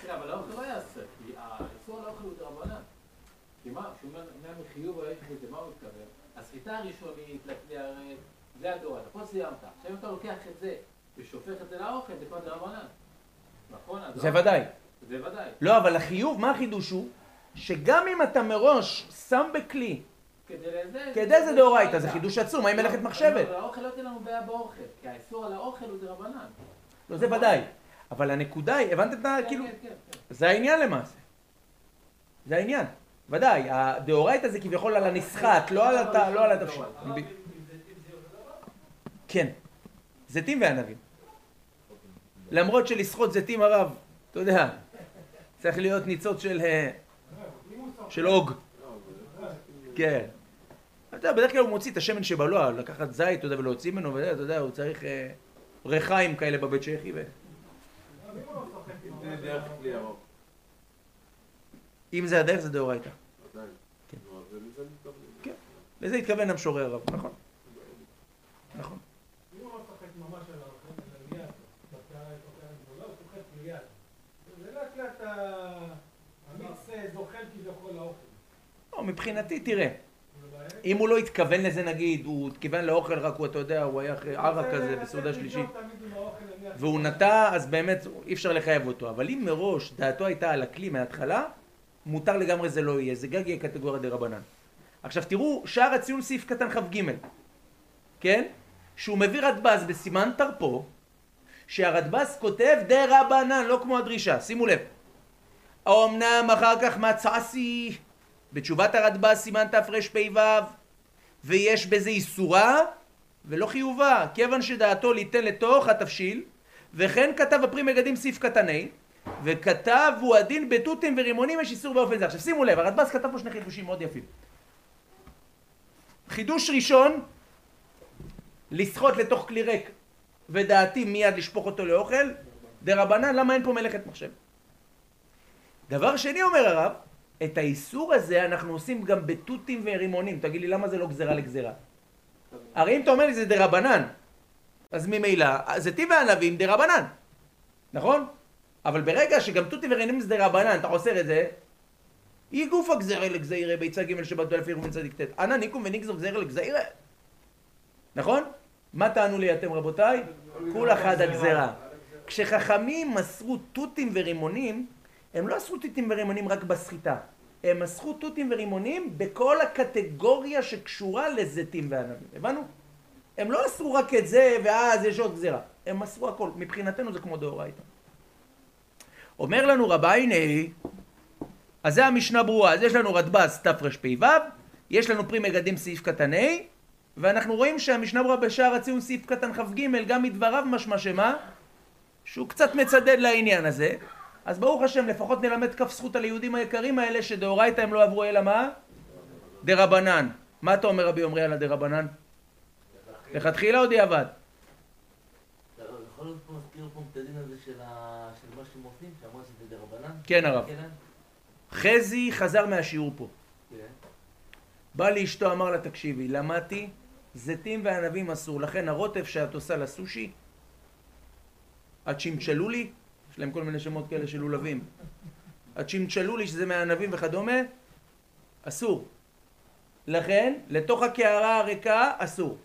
כן, אבל האוכל לא יעשה, כי האיסור על האוכל הוא דרבנן. כי מה, כשהוא אומר מחיוב או יש בזה, מה הוא מתכוון? הסחיטה הראשונית לכלי הרי, זה הדור, אתה פה סיימת. עכשיו אם אתה לוקח את זה ושופך את זה לאוכל, זה כבר דרבנן. נכון? אז זה לא- ודאי. זה ודאי. לא, אבל החיוב, מה החידוש הוא? שגם אם אתה מראש שם בכלי, כדי זה דאורייתא, זה חידוש עצום, מה עם מלאכת מחשבת? אבל האוכל לא ייתן לנו בעיה באוכל, כי האיסור על האוכל הוא דרבנן. לא, זה ודאי. אבל הנקודה היא, הבנתם את ה... כן, כאילו... כן, כן. זה העניין למעשה. זה העניין. ודאי, הדאורייתא זה כביכול על הנסחט, לא על לא על התבשיל. ב- כן, זיתים וענבים. למרות שלסחוט זיתים הרב, אתה יודע, צריך להיות ניצוץ של אה, של אוג. כן. אתה יודע, בדרך כלל הוא מוציא את השמן שבלוע, לקחת זית, אתה יודע, ולהוציא ממנו, ואתה יודע, הוא צריך אה, ריחיים כאלה בבית צ'כי. ו-. אם זה הדרך זה דאורייתא. כן. כן. לזה התכוון המשורר הרב, נכון. נכון. מבחינתי, תראה. אם הוא לא התכוון לזה נגיד, הוא התכוון לאוכל רק הוא, אתה יודע, הוא היה אחרי ערק כזה זה בסעודה שלישית. והוא נטע, אז באמת אי אפשר לחייב אותו. אבל אם מראש דעתו הייתה על הכלי מההתחלה, מותר לגמרי זה לא יהיה, זה גג יהיה קטגוריה דה רבנן. עכשיו תראו, שער הציון סעיף קטן כ"ג, כן? שהוא מביא רדב"ז בסימן תרפו, שהרדב"ז כותב דה רבנן, לא כמו הדרישה, שימו לב. האומנם אחר כך מצאסי בתשובת הרדב"ז סימן תרפ"ו ויש בזה איסורה ולא חיובה, כיוון שדעתו ליתן לתוך התבשיל וכן כתב הפרי מגדים סעיף קטן ה' וכתב הוא הדין בתותים ורימונים יש איסור באופן זה. עכשיו שימו לב, הרדב"ז כתב פה שני חידושים מאוד יפים. חידוש ראשון, לסחוט לתוך כלי ריק ודעתי מיד לשפוך אותו לאוכל, דרבנן, למה אין פה מלאכת מחשב? דבר שני אומר הרב, את האיסור הזה אנחנו עושים גם בתותים ורימונים. תגיד לי, למה זה לא גזירה לגזירה? הרי אם אתה אומר לי זה דרבנן, אז ממילא, זיתים וענבים דרבנן, נכון? אבל ברגע שגם תותים ורימונים זה דרבנן, אתה עושה את זה, אי גופא גזירה לגזירה ביצה ג' שבת אלף ירום צדיק ט', אנא ניקום ונגזור גזירה לגזירה. נכון? מה טענו לי אתם רבותיי? כול אחד הגזירה. כשחכמים מסרו תותים ורימונים, הם לא אסרו תותים ורימונים רק בסחיטה. הם אסרו תותים ורימונים בכל הקטגוריה שקשורה לזיתים וענבים. הבנו? הם לא אסרו רק את זה ואז יש עוד גזירה. הם אסרו הכל. מבחינתנו זה כמו דאורייתא. אומר לנו רבייני, אז זה המשנה ברורה. אז יש לנו רדב"ז תרפ"ו, יש לנו פרי מגדים סעיף קטן ה', ואנחנו רואים שהמשנה ברורה בשער הציון סעיף קטן כ"ג גם מדבריו משמע שמה? שהוא קצת מצדד לעניין הזה אז ברוך השם לפחות נלמד כף זכות על היהודים היקרים האלה שדאורייתא הם לא עברו אלא מה? דרבנן מה אתה אומר רבי עמרי על הדרבנן? לכתחילה או דיעבד? את דרבנן? כן הרב כן, חזי חזר מהשיעור פה כן. בא לאשתו אמר לה תקשיבי למדתי זיתים וענבים אסור לכן הרוטף שאת עושה לסושי הצ'ימצ'לולי יש להם כל מיני שמות כאלה של לולבים הצ'ימצ'לולי שזה מהענבים וכדומה אסור לכן לתוך הקערה הריקה אסור.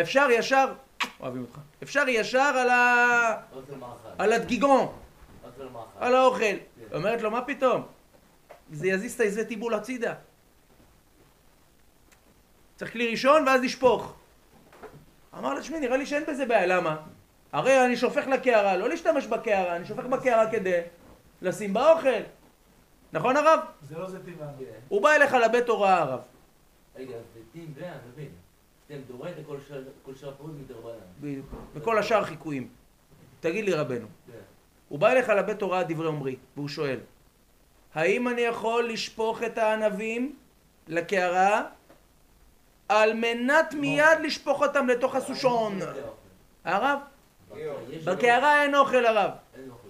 אפשר ישר אוהבים אותך אפשר ישר על, ה... על הדגיגון. על האוכל אומרת לו מה פתאום זה יזיז את העזי טיבול הצידה צריך כלי ראשון ואז לשפוך אמר לה תשמעי נראה לי שאין בזה בעיה למה? הרי אני שופך לקערה לא להשתמש בקערה אני שופך בקערה כדי לשים באוכל נכון הרב? זה לא זיתים וענבים. כן. הוא בא אליך לבית הוראה הרב רגע, זיתים וענבים. אתם דאורייתא כל שאר- כל שאר הפירות מדרבנן. בדיוק. וכל השאר חיקויים תגיד לי רבנו כן. הוא בא אליך לבית הוראה דברי עומרי והוא שואל האם אני יכול לשפוך את הענבים לקערה על מנת מיד לשפוך אותם לתוך הסושון. הרב בקערה אין אוכל הרב.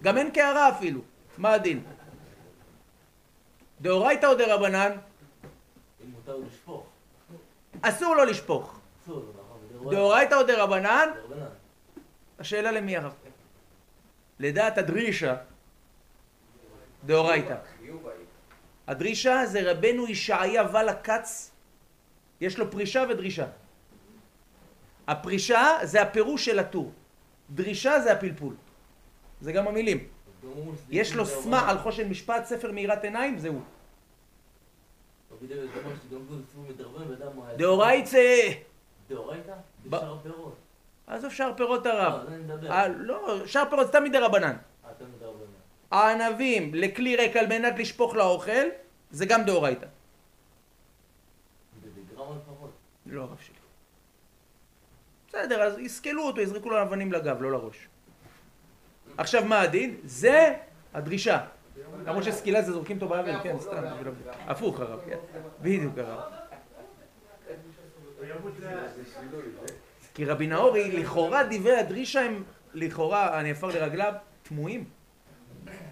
גם אין קערה אפילו מה הדין? דאורייתא או דרבנן? אם מותר לשפוך. אסור לו לשפוך נכון. דאורייתא או דרבנן? השאלה למי הרב? לדעת הדרישה דאורייתא. הדרישה זה רבנו ישעיה ולא כץ, יש לו פרישה ודרישה. הפרישה זה הפירוש של הטור, דרישה זה הפלפול. זה גם המילים. יש לו סמה. על חושן משפט, ספר מאירת עיניים, זהו. דאורייצה! דאורייתא? ב- בשאר הפירות. עזוב שאר פירות לא, הרב. זה מדבר. אה, לא, שאר פירות סתם מדרבנן. אה, אתה מדרבנן. הענבים לכלי ריק על מנת לשפוך לאוכל, זה גם דאורייתא. זה. לא הרב שלי. בסדר, אז יסקלו אותו, יזרקו לו אבנים לגב, לא לראש. עכשיו מה הדין? זה הדרישה. למרות שסקילה זה זורקים אותו באבן, כן, סתם. הפוך הרב, כן. בדיוק הרב. כי רבי נאורי, לכאורה דברי הדרישה הם, לכאורה, אני עפר לרגליו, תמוהים.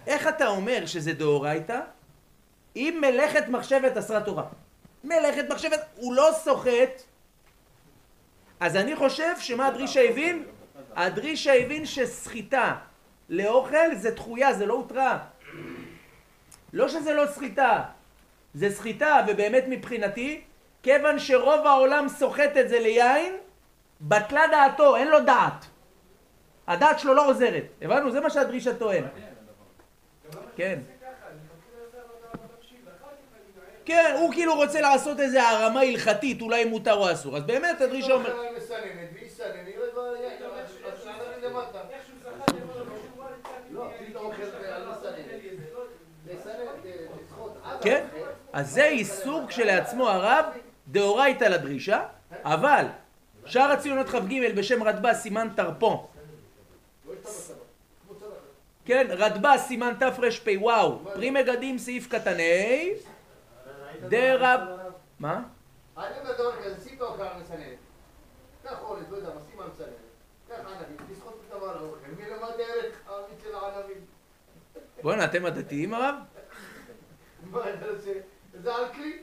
איך אתה אומר שזה דאורייתא, אם מלאכת מחשבת אסרה תורה? מלאכת מחשבת, הוא לא סוחט. אז אני חושב שמה הדרישה הבין? הדרישה הבין שסחיטה לאוכל זה דחויה, זה לא הותרה. לא שזה לא סחיטה, זה סחיטה, ובאמת מבחינתי, כיוון שרוב העולם סוחט את זה ליין, בטלה דעתו, אין לו דעת. הדעת שלו לא עוזרת. הבנו? זה מה שהדרישה טוען. כן. כן, הוא כאילו רוצה לעשות איזה הרמה הלכתית, אולי מותר או אסור. אז באמת הדרישה. לא, עד כן? אז זה איסור כשלעצמו הרב, דאורייתא לדרישה, אבל שאר הציונות כ"ג בשם רדב"א סימן תרפו, כן, רדב"א סימן תרפ"א וואו, פרי מגדים סעיף קטן ה', דרב... מה? אני אומר דבר כזה, שים את האוכל על. קח אורז, לא יודע שים על מסננת. קח ענבים, תסחוט את הדבר על האוכל. מי למד ערך האמיץ של הענבים? בואנה, אתם הדתיים הרב? מה, אתה רוצה? זה על כלי?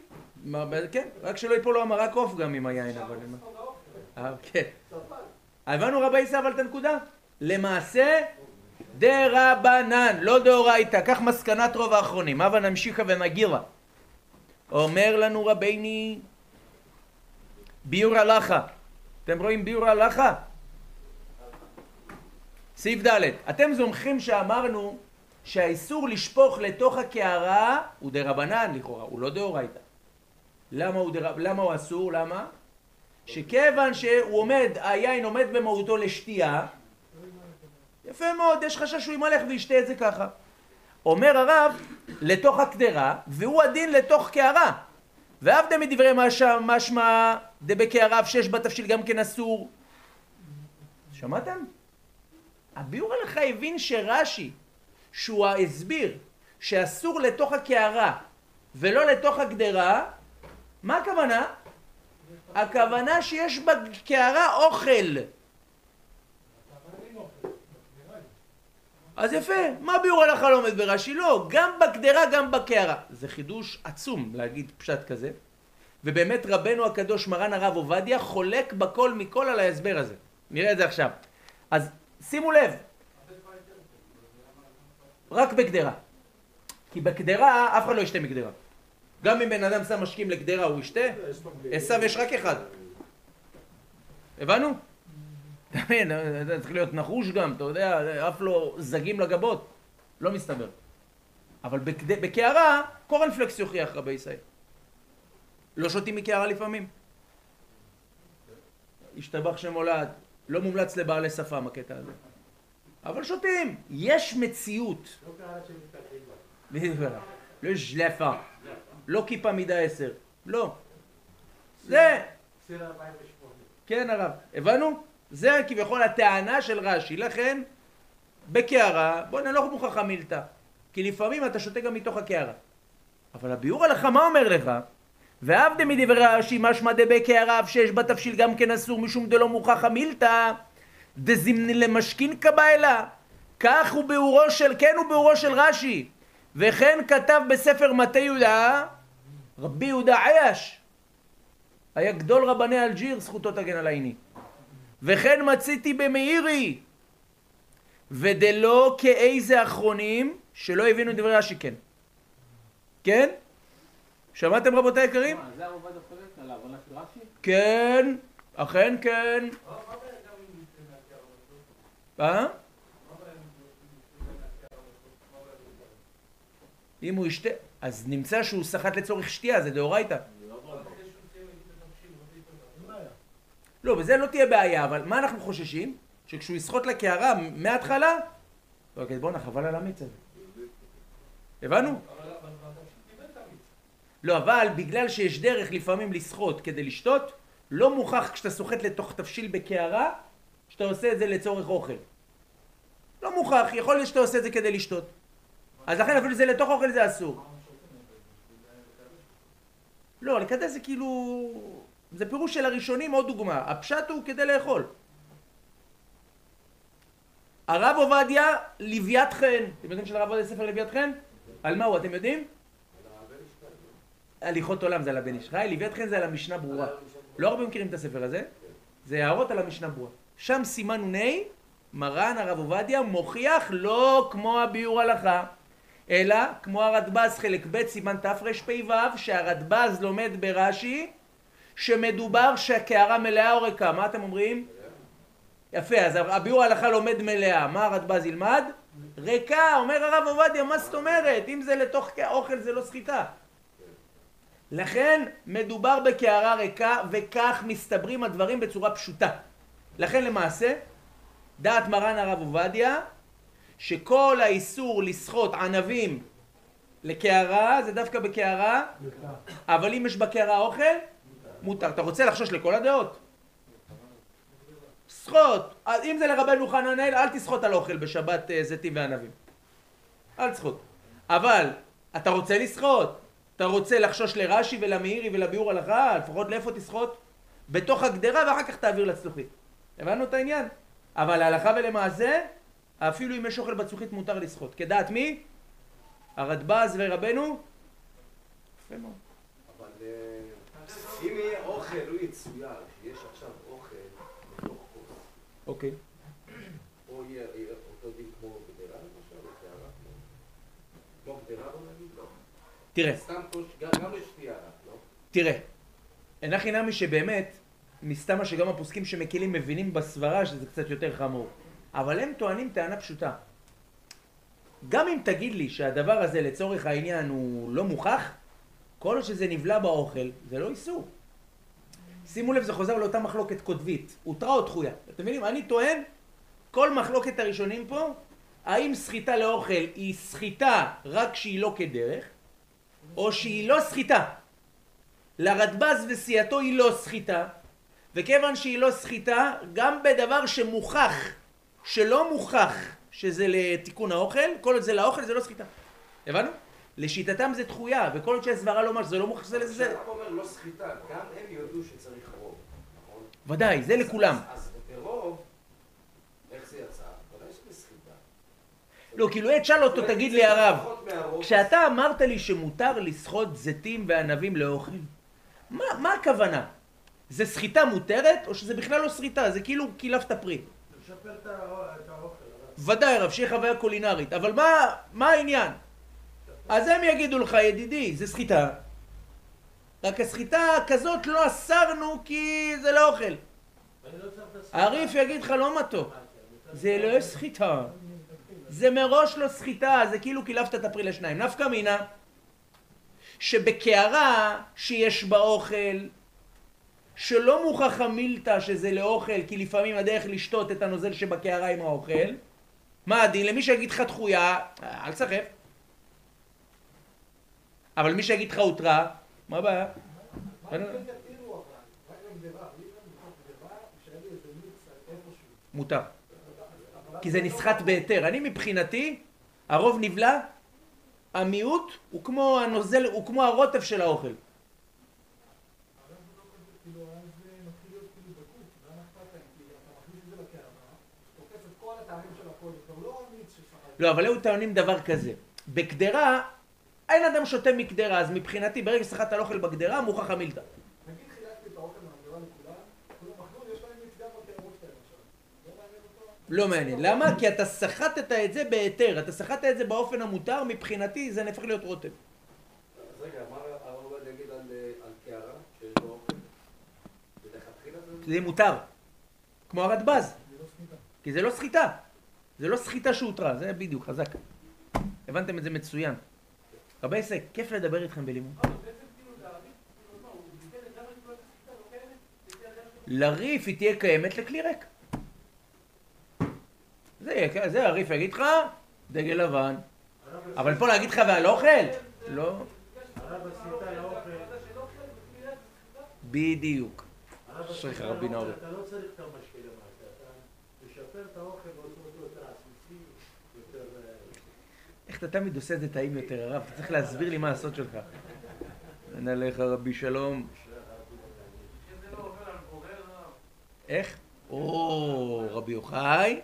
כן, רק שלא ייפול לו המרק עוף גם עם היין, אבל... אה, כן. הבנו רבי עיסא אבל את הנקודה? למעשה דרבנן, לא דאורייתא, כך מסקנת רוב האחרונים. הבה נמשיכה ונגירה. אומר לנו רביני ביור הלכה. אתם רואים ביור הלכה? סעיף ד' אתם זומכים שאמרנו שהאיסור לשפוך לתוך הקערה הוא דרבנן לכאורה, הוא לא דאורייתא. למה הוא, דר... למה הוא אסור? למה? שכיוון שהוא עומד, היין עומד במהותו לשתייה, יפה מאוד, יש חשש שהוא ימלך וישתה את זה ככה. אומר הרב, לתוך הקדרה, והוא הדין לתוך קערה. ועבדה מדברי משמע, אף שיש בתבשיל גם כן אסור. שמעתם? הביאור הלכה הבין שרש"י, שהוא הסביר שאסור לתוך הקערה ולא לתוך הגדרה, מה הכוונה? הכוונה שיש בקערה אוכל. אז יפה, מה ביאור הלכה לומד ברש"י? לא, גם בקדרה גם בקערה. זה חידוש עצום להגיד פשט כזה. ובאמת רבנו הקדוש מרן הרב עובדיה חולק בכל מכל על ההסבר הזה. נראה את זה עכשיו. אז שימו לב, רק בקדרה. כי בקדרה אף אחד לא ישתה מקדרה. גם אם בן אדם שם משקים לקדרה הוא ישתה, עשיו יש רק אחד. הבנו? אתה מבין, אתה צריך להיות נחוש גם, אתה יודע, אף לא זגים לגבות. לא מסתבר. אבל בקערה, קורנפלקס יוכיח רבי ישראל. לא שותים מקערה לפעמים. השתבח שם הולד, לא מומלץ לבעלי שפם הקטע הזה. אבל שותים, יש מציאות. לא ז'לפה, לא כיפה מידה עשר, לא. זה, כן הרב, הבנו? זה כביכול הטענה של רש"י, לכן בקערה, בוא נלוך מוכחה מילתא, כי לפעמים אתה שותה גם מתוך הקערה. אבל הביאור הלכה מה אומר לך? ועבדה מדברי רש"י משמע דבקערה אף שיש בתבשיל גם כן אסור משום דלא מוכחה מילתא דזימני למשכין קביילה כך הוא ביאורו של, כן הוא ביאורו של רש"י. וכן כתב בספר מטה יהודה רבי יהודה עייש. היה גדול רבני אלג'יר זכותו תגן על עיני וכן מציתי במאירי ודלא כאיזה אחרונים שלא הבינו דברי רש"י כן כן? שמעתם רבותיי היקרים? מה, זה הרב עובדיה חולק על ההבנה של רש"י? כן, אכן כן. אה? אם הוא ישתה, אז נמצא שהוא סחט לצורך שתייה, זה דאורייתא. לא, בזה לא תהיה בעיה, אבל מה אנחנו חוששים? שכשהוא יסחוט לקערה מההתחלה, הוא יגיד בואנה חבל על המיץ הזה. הבנו? לא, אבל בגלל שיש דרך לפעמים לסחוט כדי לשתות, לא מוכח כשאתה סוחט לתוך תבשיל בקערה, שאתה עושה את זה לצורך אוכל. לא מוכח, יכול להיות שאתה עושה את זה כדי לשתות. אז לכן אפילו זה לתוך אוכל זה אסור. לא, לקדש זה כאילו... זה פירוש של הראשונים עוד דוגמה. הפשט הוא כדי לאכול. הרב עובדיה, לוויית חן. אתם יודעים של הרב עובדיה ספר לוויית חן? על מה הוא, אתם יודעים? הליכות עולם זה על הבן איש לוויית חן זה על המשנה ברורה. לא הרבה מכירים את הספר הזה, זה הערות על המשנה ברורה. שם סימן נ' מרן הרב עובדיה מוכיח לא כמו הביאור הלכה, אלא כמו הרדב"ז חלק ב' סימן תרפ"ו שהרדב"ז לומד ברש"י שמדובר שהקערה מלאה או ריקה, מה אתם אומרים? יפה, אז הביאור ההלכה לומד מלאה, מה הרדב"ז ילמד? ריקה, אומר הרב עובדיה, מה זאת אומרת? אם זה לתוך אוכל זה לא סחיטה. לכן מדובר בקערה ריקה וכך מסתברים הדברים בצורה פשוטה. לכן למעשה, דעת מרן הרב עובדיה, שכל האיסור לסחוט ענבים לקערה זה דווקא בקערה, אבל אם יש בקערה אוכל, מותר. אתה רוצה לחשוש לכל הדעות? סחוט. אם זה לרבנו חננאל, אל תסחוט על אוכל בשבת אה, זיתים וענבים. אל תסחוט. אבל אתה רוצה לסחוט, אתה רוצה לחשוש לרש"י ולמאירי ולביאור הלכה, לפחות לאיפה תסחוט? בתוך הגדרה ואחר כך תעביר לצלוחית. הבנו את העניין? אבל להלכה ולמעשה, אפילו אם יש אוכל בצלוחית מותר לסחוט. כדעת מי? הרדב"ז ורבנו? יפה מאוד. אבל אה, אם יהיה אוכל, הוא יצויר, שיש עכשיו אוכל בתוך כוס, אוקיי. או יהיה יהיה אותו דין כמו גדרה למשל, או קערה, לא גדרה בוא נגיד, לא. תראה, סתם כוס, גם גם לשתייה, לא? תראה. הכי נמי שבאמת, מסתמה שגם הפוסקים שמקילים מבינים בסברה שזה קצת יותר חמור. אבל הם טוענים טענה פשוטה. גם אם תגיד לי שהדבר הזה לצורך העניין הוא לא מוכח, כל עוד שזה נבלע באוכל, זה לא איסור. שימו לב, זה חוזר לאותה מחלוקת קוטבית, הותרה או דחויה. אתם מבינים? אני טוען, כל מחלוקת הראשונים פה, האם סחיטה לאוכל היא סחיטה רק כשהיא לא כדרך, או שהיא לא סחיטה. לרדב"ז וסיעתו היא לא סחיטה, וכיוון שהיא לא סחיטה, גם בדבר שמוכח, שלא מוכח שזה לתיקון האוכל, כל עוד זה לאוכל זה לא סחיטה. הבנו? לשיטתם זה דחויה, וכל עוד שהסברה לא ממש, זה לא שזה לזה. כשאתה אומר לא סחיטה, גם הם יודו שצריך רוב, נכון? ודאי, זה לכולם. אז- ברוב, איך זה יצא? ודאי שזה סחיטה. לא, כאילו, תשאל אותו, תגיד זה לי הרב. כשאתה אמרת לי שמותר לסחוט זיתים וענבים לאוכל, מה, מה הכוונה? זה סחיטה מותרת, או שזה בכלל לא סחיטה? זה כאילו קילפת פרי. לשפר את הא- את האוכל. הרב. ודאי, רב, שיהיה חוויה קולינרית, אבל מה, מה העניין? אז הם יגידו לך, ידידי, זה סחיטה. רק הסחיטה כזאת לא אסרנו כי זה לא אוכל. הריף יגיד לך לא מתוק. זה לא סחיטה. זה מראש לא סחיטה, זה כאילו קילפת את הפרי לשניים. נפקא מינה, שבקערה שיש בה אוכל, שלא מוכח המילתא שזה לאוכל, כי לפעמים הדרך לשתות את הנוזל שבקערה עם האוכל, מה הדין? למי שיגיד לך דחויה, אל תסחף. אבל מי שיגיד לך הותרה, מה הבעיה? מותר. כי זה נסחט בהיתר. אני מבחינתי, הרוב נבלע, המיעוט הוא כמו הנוזל, הוא כמו הרוטף של האוכל. לא לא. לא, אבל היו טוענים דבר כזה. בקדרה, אין אדם שותה מקדרה, אז מבחינתי, ברגע שסחטת על אוכל בקדרה, מוכח המילתא. נגיד חילקתי את האוכל מהגדרה לכולם, כולם אכלו, יש להם מיץ גם בקערות שלהם עכשיו. לא מעניין? לא מעניין. למה? כי אתה סחטת את זה בהיתר, אתה סחטת את זה באופן המותר, מבחינתי זה נהפך להיות רוטב. אז רגע, מה הרב עובדיה יגיד על קערה, שיש לו אוכל? זה... מותר. כמו הרדב"ז. לא. כי זה לא סחיטה. זה לא סחיטה שהותרה, זה בדיוק, חזק. הבנתם את זה מצוין. רבי עסק, כיף לדבר איתכם בלימוד. לריף היא תהיה קיימת לכלי ריק. זה יהיה, זה הריף יגיד לך, דגל לבן. אבל פה להגיד לך ועל אוכל? לא. הרב הסחיטה לאוכל. בדיוק. אשריך, רבי נאור. אתה לא צריך את המשקה למטה, אתה משפר את האוכל ועושה אותו יותר עסיסי, יותר... אה, איך אתה תמיד עושה את זה טעים יותר, הרב? אתה צריך להסביר לי מה הסוד שלך. אין עליך רבי שלום. איך? או, רבי יוחאי,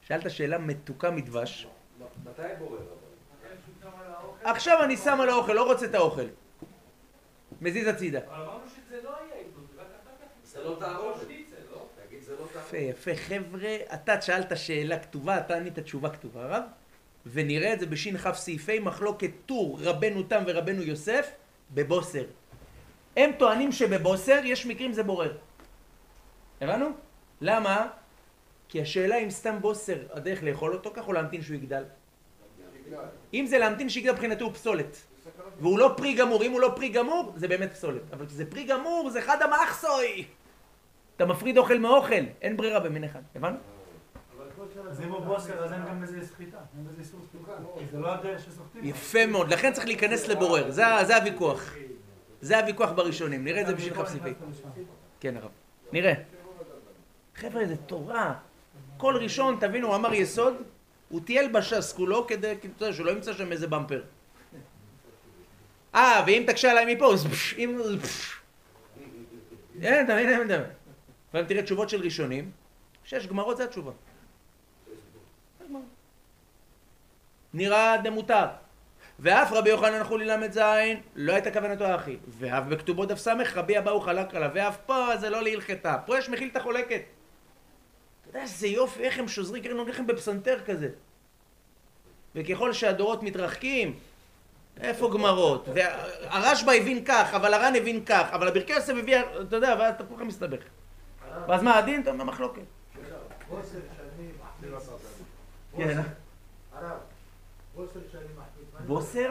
שאלת שאלה מתוקה מדבש. מתי בורר? עכשיו אני שם על האוכל, לא רוצה את האוכל. מזיז הצידה. אבל אמרנו שזה לא היה רק לא לא? תגיד, זה לא תערובת. יפה, יפה. חבר'ה, אתה שאלת שאלה כתובה, אתה ענית תשובה כתובה, הרב. ונראה את זה בש"כ סעיפי מחלוקת טור רבנו תם ורבנו יוסף בבוסר. הם טוענים שבבוסר יש מקרים זה בורר. הבנו? למה? כי השאלה אם סתם בוסר הדרך לאכול אותו כך או להמתין שהוא יגדל. אם זה להמתין שיגדל מבחינתי הוא פסולת. והוא לא פרי גמור, אם הוא לא פרי גמור זה באמת פסולת. אבל כשזה פרי גמור זה חד המחסוי! אתה מפריד אוכל מאוכל, אין ברירה במין אחד, הבנו? אז אם הוא בוסר, אז אין גם בזה סחיטה, אין בזה איסור סחיטה. כי זה לא הדרך שסוחטים. יפה מאוד, לכן צריך להיכנס לבורר, זה, זה הוויכוח. זה הוויכוח בראשונים, נראה את זה בשביל כפסיפי. כן הרב, נראה. חבר'ה, זה תורה. כל ראשון, תבינו, הוא אמר יסוד, הוא טייל בש"ס כולו כדי, כי אתה יודע, שלא ימצא שם איזה במפר. אה, ואם תקשה עליי מפה, אז פש, אם... פש. אין, אתה מבין, אין, אתה מבין. תראה תשובות של ראשונים, שש גמרות זה התשובה. נראה דמותר. ואף רבי יוחנן חולי ל"ז לא הייתה כוונתו האחי. ואף בכתובו דף ס' רבי אבאו חלק עליו. ואף פה זה לא להלכתה. פה יש מכילתא חולקת. אתה יודע איזה יופי, איך הם שוזרים, נוגעים לכם בפסנתר כזה. וככל שהדורות מתרחקים, איפה גמרות? והרשב"א הבין כך, אבל הר"ן הבין כך, אבל הברכי יוסף הביא, אתה יודע, ואז אתה כולך מסתבך. ואז מה הדין? אתה אומר מחלוקת. כן. בוסר?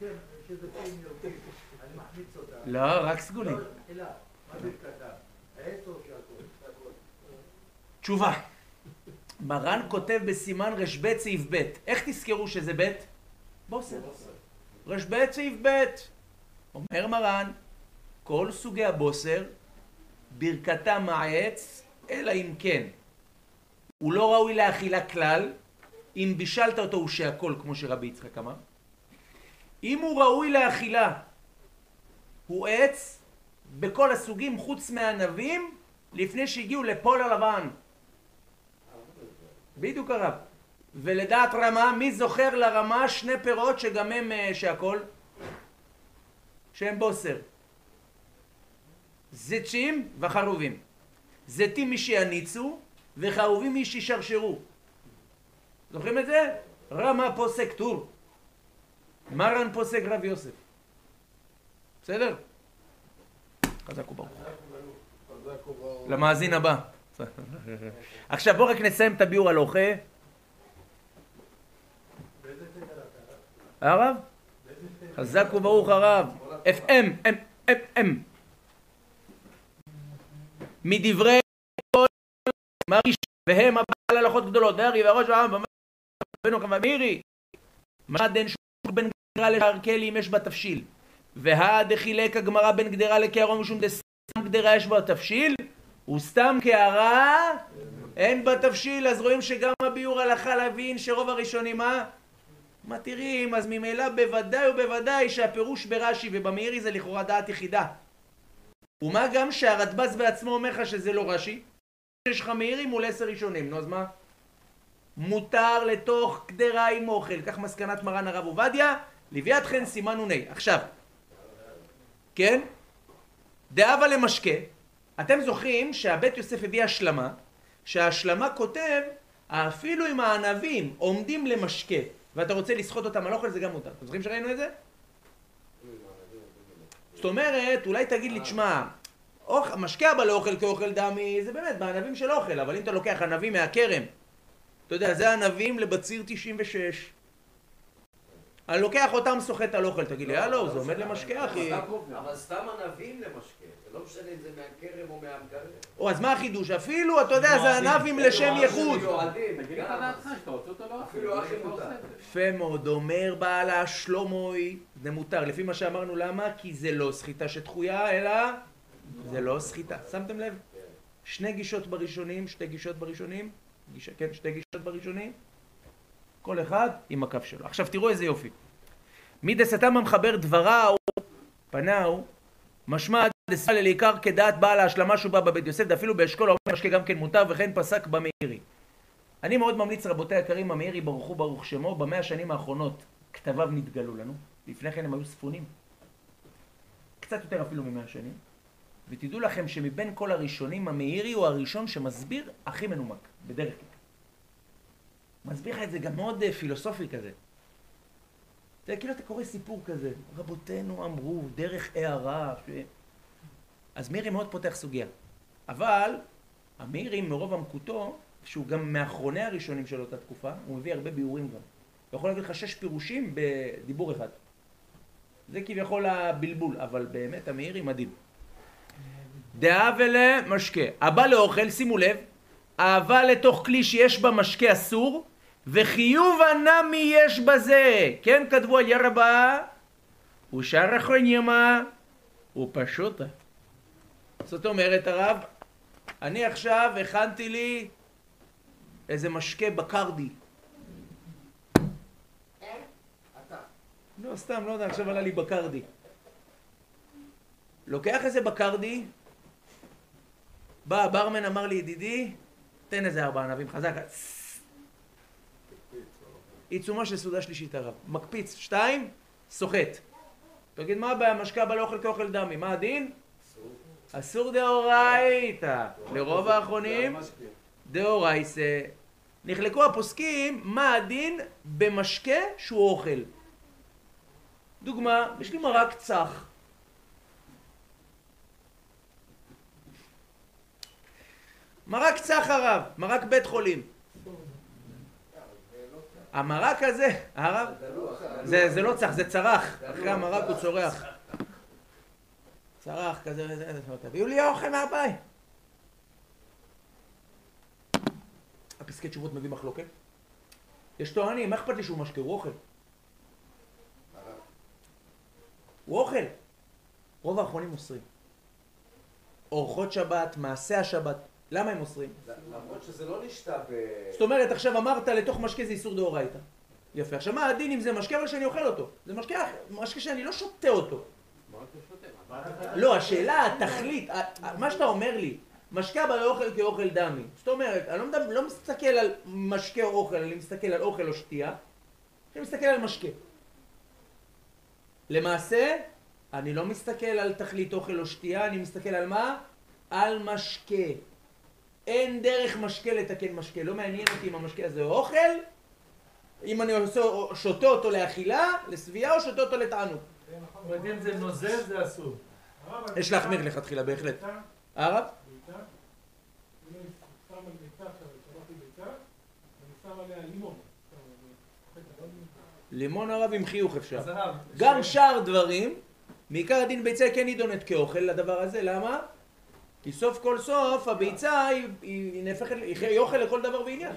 כן, שזה כן יורקים. אני מחמיץ אותה. לא, רק סגולים. לא? העץ. תשובה. מרן כותב בסימן רב סעיף ב', איך תזכרו שזה ב'? בוסר. רב סעיף ב'. אומר מרן, כל סוגי הבוסר, ברכתם מהעץ, אלא אם כן. הוא לא ראוי לאכילה כלל, אם בישלת אותו הוא שהכל, כמו שרבי יצחק אמר. אם הוא ראוי לאכילה, הוא עץ בכל הסוגים חוץ מהענבים, לפני שהגיעו לפול הלבן. בדיוק הרב. ולדעת רמה, מי זוכר לרמה שני פירות שגם הם אה, שהכל? שהם בוסר. זיתים וחרובים. זיתים מי שיניצו וחרובים מי שישרשרו. זוכרים את זה? רמה פוסק טור. מרן פוסק רב יוסף. בסדר? חזק וברוך. למאזין הבא. עכשיו בואו רק נסיים את הביאור על אוכל. הרב? חזק וברוך הרב. FM, M, M, M. מדברי כל מריש והם הבעל הלכות גדולות, והארי והראש והעם ובנו כמה מירי. מה דן שוק בין גדרה לשרקלי אם יש בה תבשיל. והא דחילק הגמרא בין גדרה לקערום משום דסתם גדרה יש בה תבשיל, וסתם קערה אין בה תבשיל, אז רואים שגם הביאור הלכה להבין שרוב הראשונים מה? מתירים, אז ממילא בוודאי ובוודאי שהפירוש ברש"י ובמאירי זה לכאורה דעת יחידה. ומה גם שהרדב"ז בעצמו אומר לך שזה לא רש"י, יש לך מאירי מול עשר ראשונים, נו אז מה? מותר לתוך קדרה עם אוכל, כך מסקנת מרן הרב עובדיה, לוויית חן סימן נ"ה. עכשיו, כן? דאבה למשקה, אתם זוכרים שהבית יוסף הביא השלמה, שההשלמה כותב, אפילו אם הענבים עומדים למשקה, ואתה רוצה לסחוט אותם על אוכל, זה גם מותר. אתם זוכרים שראינו את זה? זאת אומרת, אולי תגיד לי, תשמע, משקה הבא לאוכל כאוכל דמי, זה באמת בענבים של אוכל, אבל אם אתה לוקח ענבים מהכרם, אתה יודע, זה ענבים לבציר 96. אני לוקח אותם סוחט על אוכל, תגיד לי, הלו, זה עומד למשקה, אחי. אבל סתם ענבים למשקה, זה לא משנה אם זה מהכרם או מהמקרר. או, אז מה החידוש? אפילו, אתה יודע, זה ענבים לשם ייחוד. לא זה. יפה מאוד, אומר בעלה שלומוי, זה מותר, לפי מה שאמרנו, למה? כי זה לא סחיטה שדחויה, אלא זה לא סחיטה. שמתם לב? שני גישות בראשונים, שתי גישות בראשונים, גישה, כן, שתי גישות בראשונים, כל אחד עם הקו שלו. עכשיו תראו איזה יופי. מדסתם המחבר דבראו, פנאו, משמע דסלה לעיקר כדעת בעל ההשלמה שהוא בא בבית יוסף, דאפילו באשכול האומר משקה גם כן מותר, וכן פסק במאירי. אני מאוד ממליץ רבותיי היקרים, המאירי ברוך הוא ברוך שמו, במאה השנים האחרונות כתביו נתגלו לנו, לפני כן הם היו ספונים. קצת יותר אפילו ממאה שנים. ותדעו לכם שמבין כל הראשונים, המאירי הוא הראשון שמסביר הכי מנומק, בדרך כלל. מסביר לך את זה גם מאוד אה, פילוסופי כזה. זה כאילו אתה קורא סיפור כזה, רבותינו אמרו, דרך הערה, ש... אז מאירי מאוד פותח סוגיה. אבל המאירי מרוב עמקותו, שהוא גם מאחרוני הראשונים של אותה תקופה, הוא מביא הרבה ביאורים גם. הוא יכול להביא לך שש פירושים בדיבור אחד. זה כביכול הבלבול, אבל באמת המאירי מדהים. דעה ולמשקה. הבא לאוכל, שימו לב, אהבה לתוך כלי שיש בה משקה אסור, וחיוב הנמי יש בזה. כן כתבו על ירבה, ושאר אחרונים ופשוטה. זאת אומרת הרב, אני עכשיו הכנתי לי איזה משקה בקרדי. לא, סתם, לא יודע, עכשיו עלה לי בקרדי. לוקח איזה בקרדי, בא הברמן, אמר לי, ידידי, תן איזה ארבע ענבים חזק. עיצומה של סעודה שלישית הרב. מקפיץ, שתיים, סוחט. תגיד, מה הבעיה? משקה בא לאוכל כאוכל דמי. מה הדין? אסור דאורייתא. לרוב האחרונים, דאורייסה. נחלקו הפוסקים מה הדין במשקה שהוא אוכל. דוגמה, יש לי מרק צח. מרק צח מרק בית חולים. המרק הזה, הרב, זה, לא צח, זה צרח. אחרי המרק הוא צורח. צרח כזה וזה, תביאו לי אוכל מהבית. הפסקי תשובות מביא מחלוקת. יש טוענים, מה אכפת לי שהוא משקה? הוא אוכל. הוא אוכל. רוב האחרונים אוסרים. אורחות שבת, מעשה השבת. למה הם אוסרים? למרות שזה לא נשתה ב... זאת אומרת, עכשיו אמרת לתוך משקה זה איסור דאורייתא. יפה. עכשיו מה הדין אם זה משקה אבל שאני אוכל אותו? זה משקה, משקה שאני לא שותה אותו. לא, השאלה, התכלית, מה שאתה אומר לי, משקה אבל לא אוכל כאוכל דמי. זאת אומרת, אני לא, לא מסתכל על משקה או אוכל, אני מסתכל על אוכל או שתייה, אני מסתכל על משקה. למעשה, אני לא מסתכל על תכלית אוכל או שתייה, אני מסתכל על מה? על משקה. אין דרך משקה לתקן משקה, לא מעניין אותי אם המשקה הזה הוא אוכל, אם אני עושה, שותה אותו לאכילה, לשביעה, או שותה אותו לתענוג. זאת אומרת, אם זה נוזל זה אסור. יש להחמיר לכתחילה, בהחלט. הרב? לימון. הרב עם חיוך אפשר. גם שאר דברים, מעיקר הדין ביצה כן נידונת כאוכל לדבר הזה, למה? כי סוף כל סוף הביצה היא, היא נהפכת, היא אוכל לכל דבר ועניין.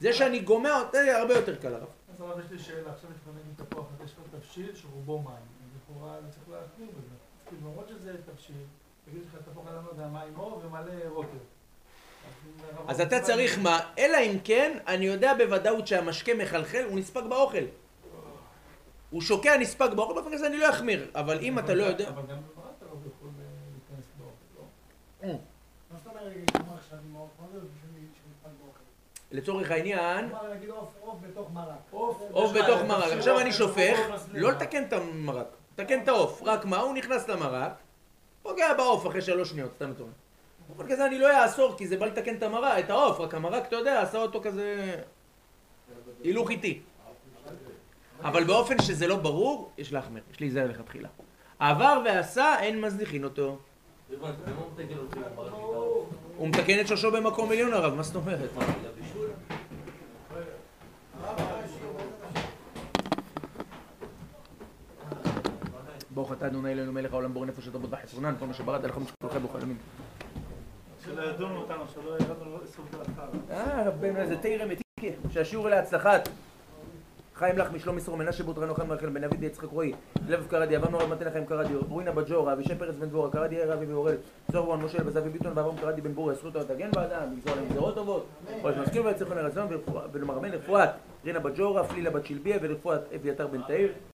זה שאני גומע אותה זה הרבה יותר קל הרב. אז הרב, יש לי שאלה, עכשיו נגיד תפוח, יש לך תבשיל שרובו מים, לכאורה אני צריך להחמיר בזה. כאילו, למרות שזה תבשיל, תגיד לך תפוח לא יודע מים אור ומלא הרב אז אתה צריך מה? אלא אם כן, אני יודע בוודאות שהמשקה מחלחל, הוא נספג באוכל. הוא שוקע נספג באוכל, באופן כזה אני לא אחמיר. אבל אם אתה לא יודע... אבל גם בברת הרב יכול אה, להיכנס באוכל, מה זאת אומרת, כלומר, שאני מאוד מה זה בשביל שנפעל באוכל? לצורך העניין, כלומר, נגיד עוף בתוך מרק. עוף, בתוך מרק. עכשיו אני שופך. לא לתקן את המרק, תקן את העוף. רק מה? הוא נכנס למרק, פוגע בעוף אחרי שלוש שניות, סתם אומר. באופן כזה אני לא אאסור, כי זה בא לתקן את המרק, את העוף, רק המרק, אתה יודע, עשה אותו כזה... הילוך איטי. אבל באופן שזה לא ברור, יש להחמיר, יש להיזהר לכתחילה. עבר ועשה, אין מזניחין אותו. הבנתי, למה הוא מתקן את שורשו במקום עליון הרב, מה זאת אומרת? ברוך אתה אדוני אלוהינו מלך העולם בורא נפש אדמות וחסרונן כל מה שבראת לך משכל חי בכל ימים. שלא ידונו אותנו, שלא ירדנו איסור דעתך. אה רב בן איזה תירא מתיקה שהשיעור אלה הצלחת חיים לך משלום מסור מנשה בוטרנו חיים רחל בן אבי יצחק רועי לב קרדי אברנו רב מתן חיים קרדי רוינה בג'ורה אבישי פרץ בן דבורה קרדי יאיר אבי ואורל זוהר רון משה בזבי ביטון ואברהם קרדי בן בוריה זכותו תגן באדם לגזור להם גזרות טובות. כל שנזכיר ויצליחו לרצון ולמרמן לרפואת רינה בג'ורה פלילה בת שלביה ולרפואת אביתר בן תאיר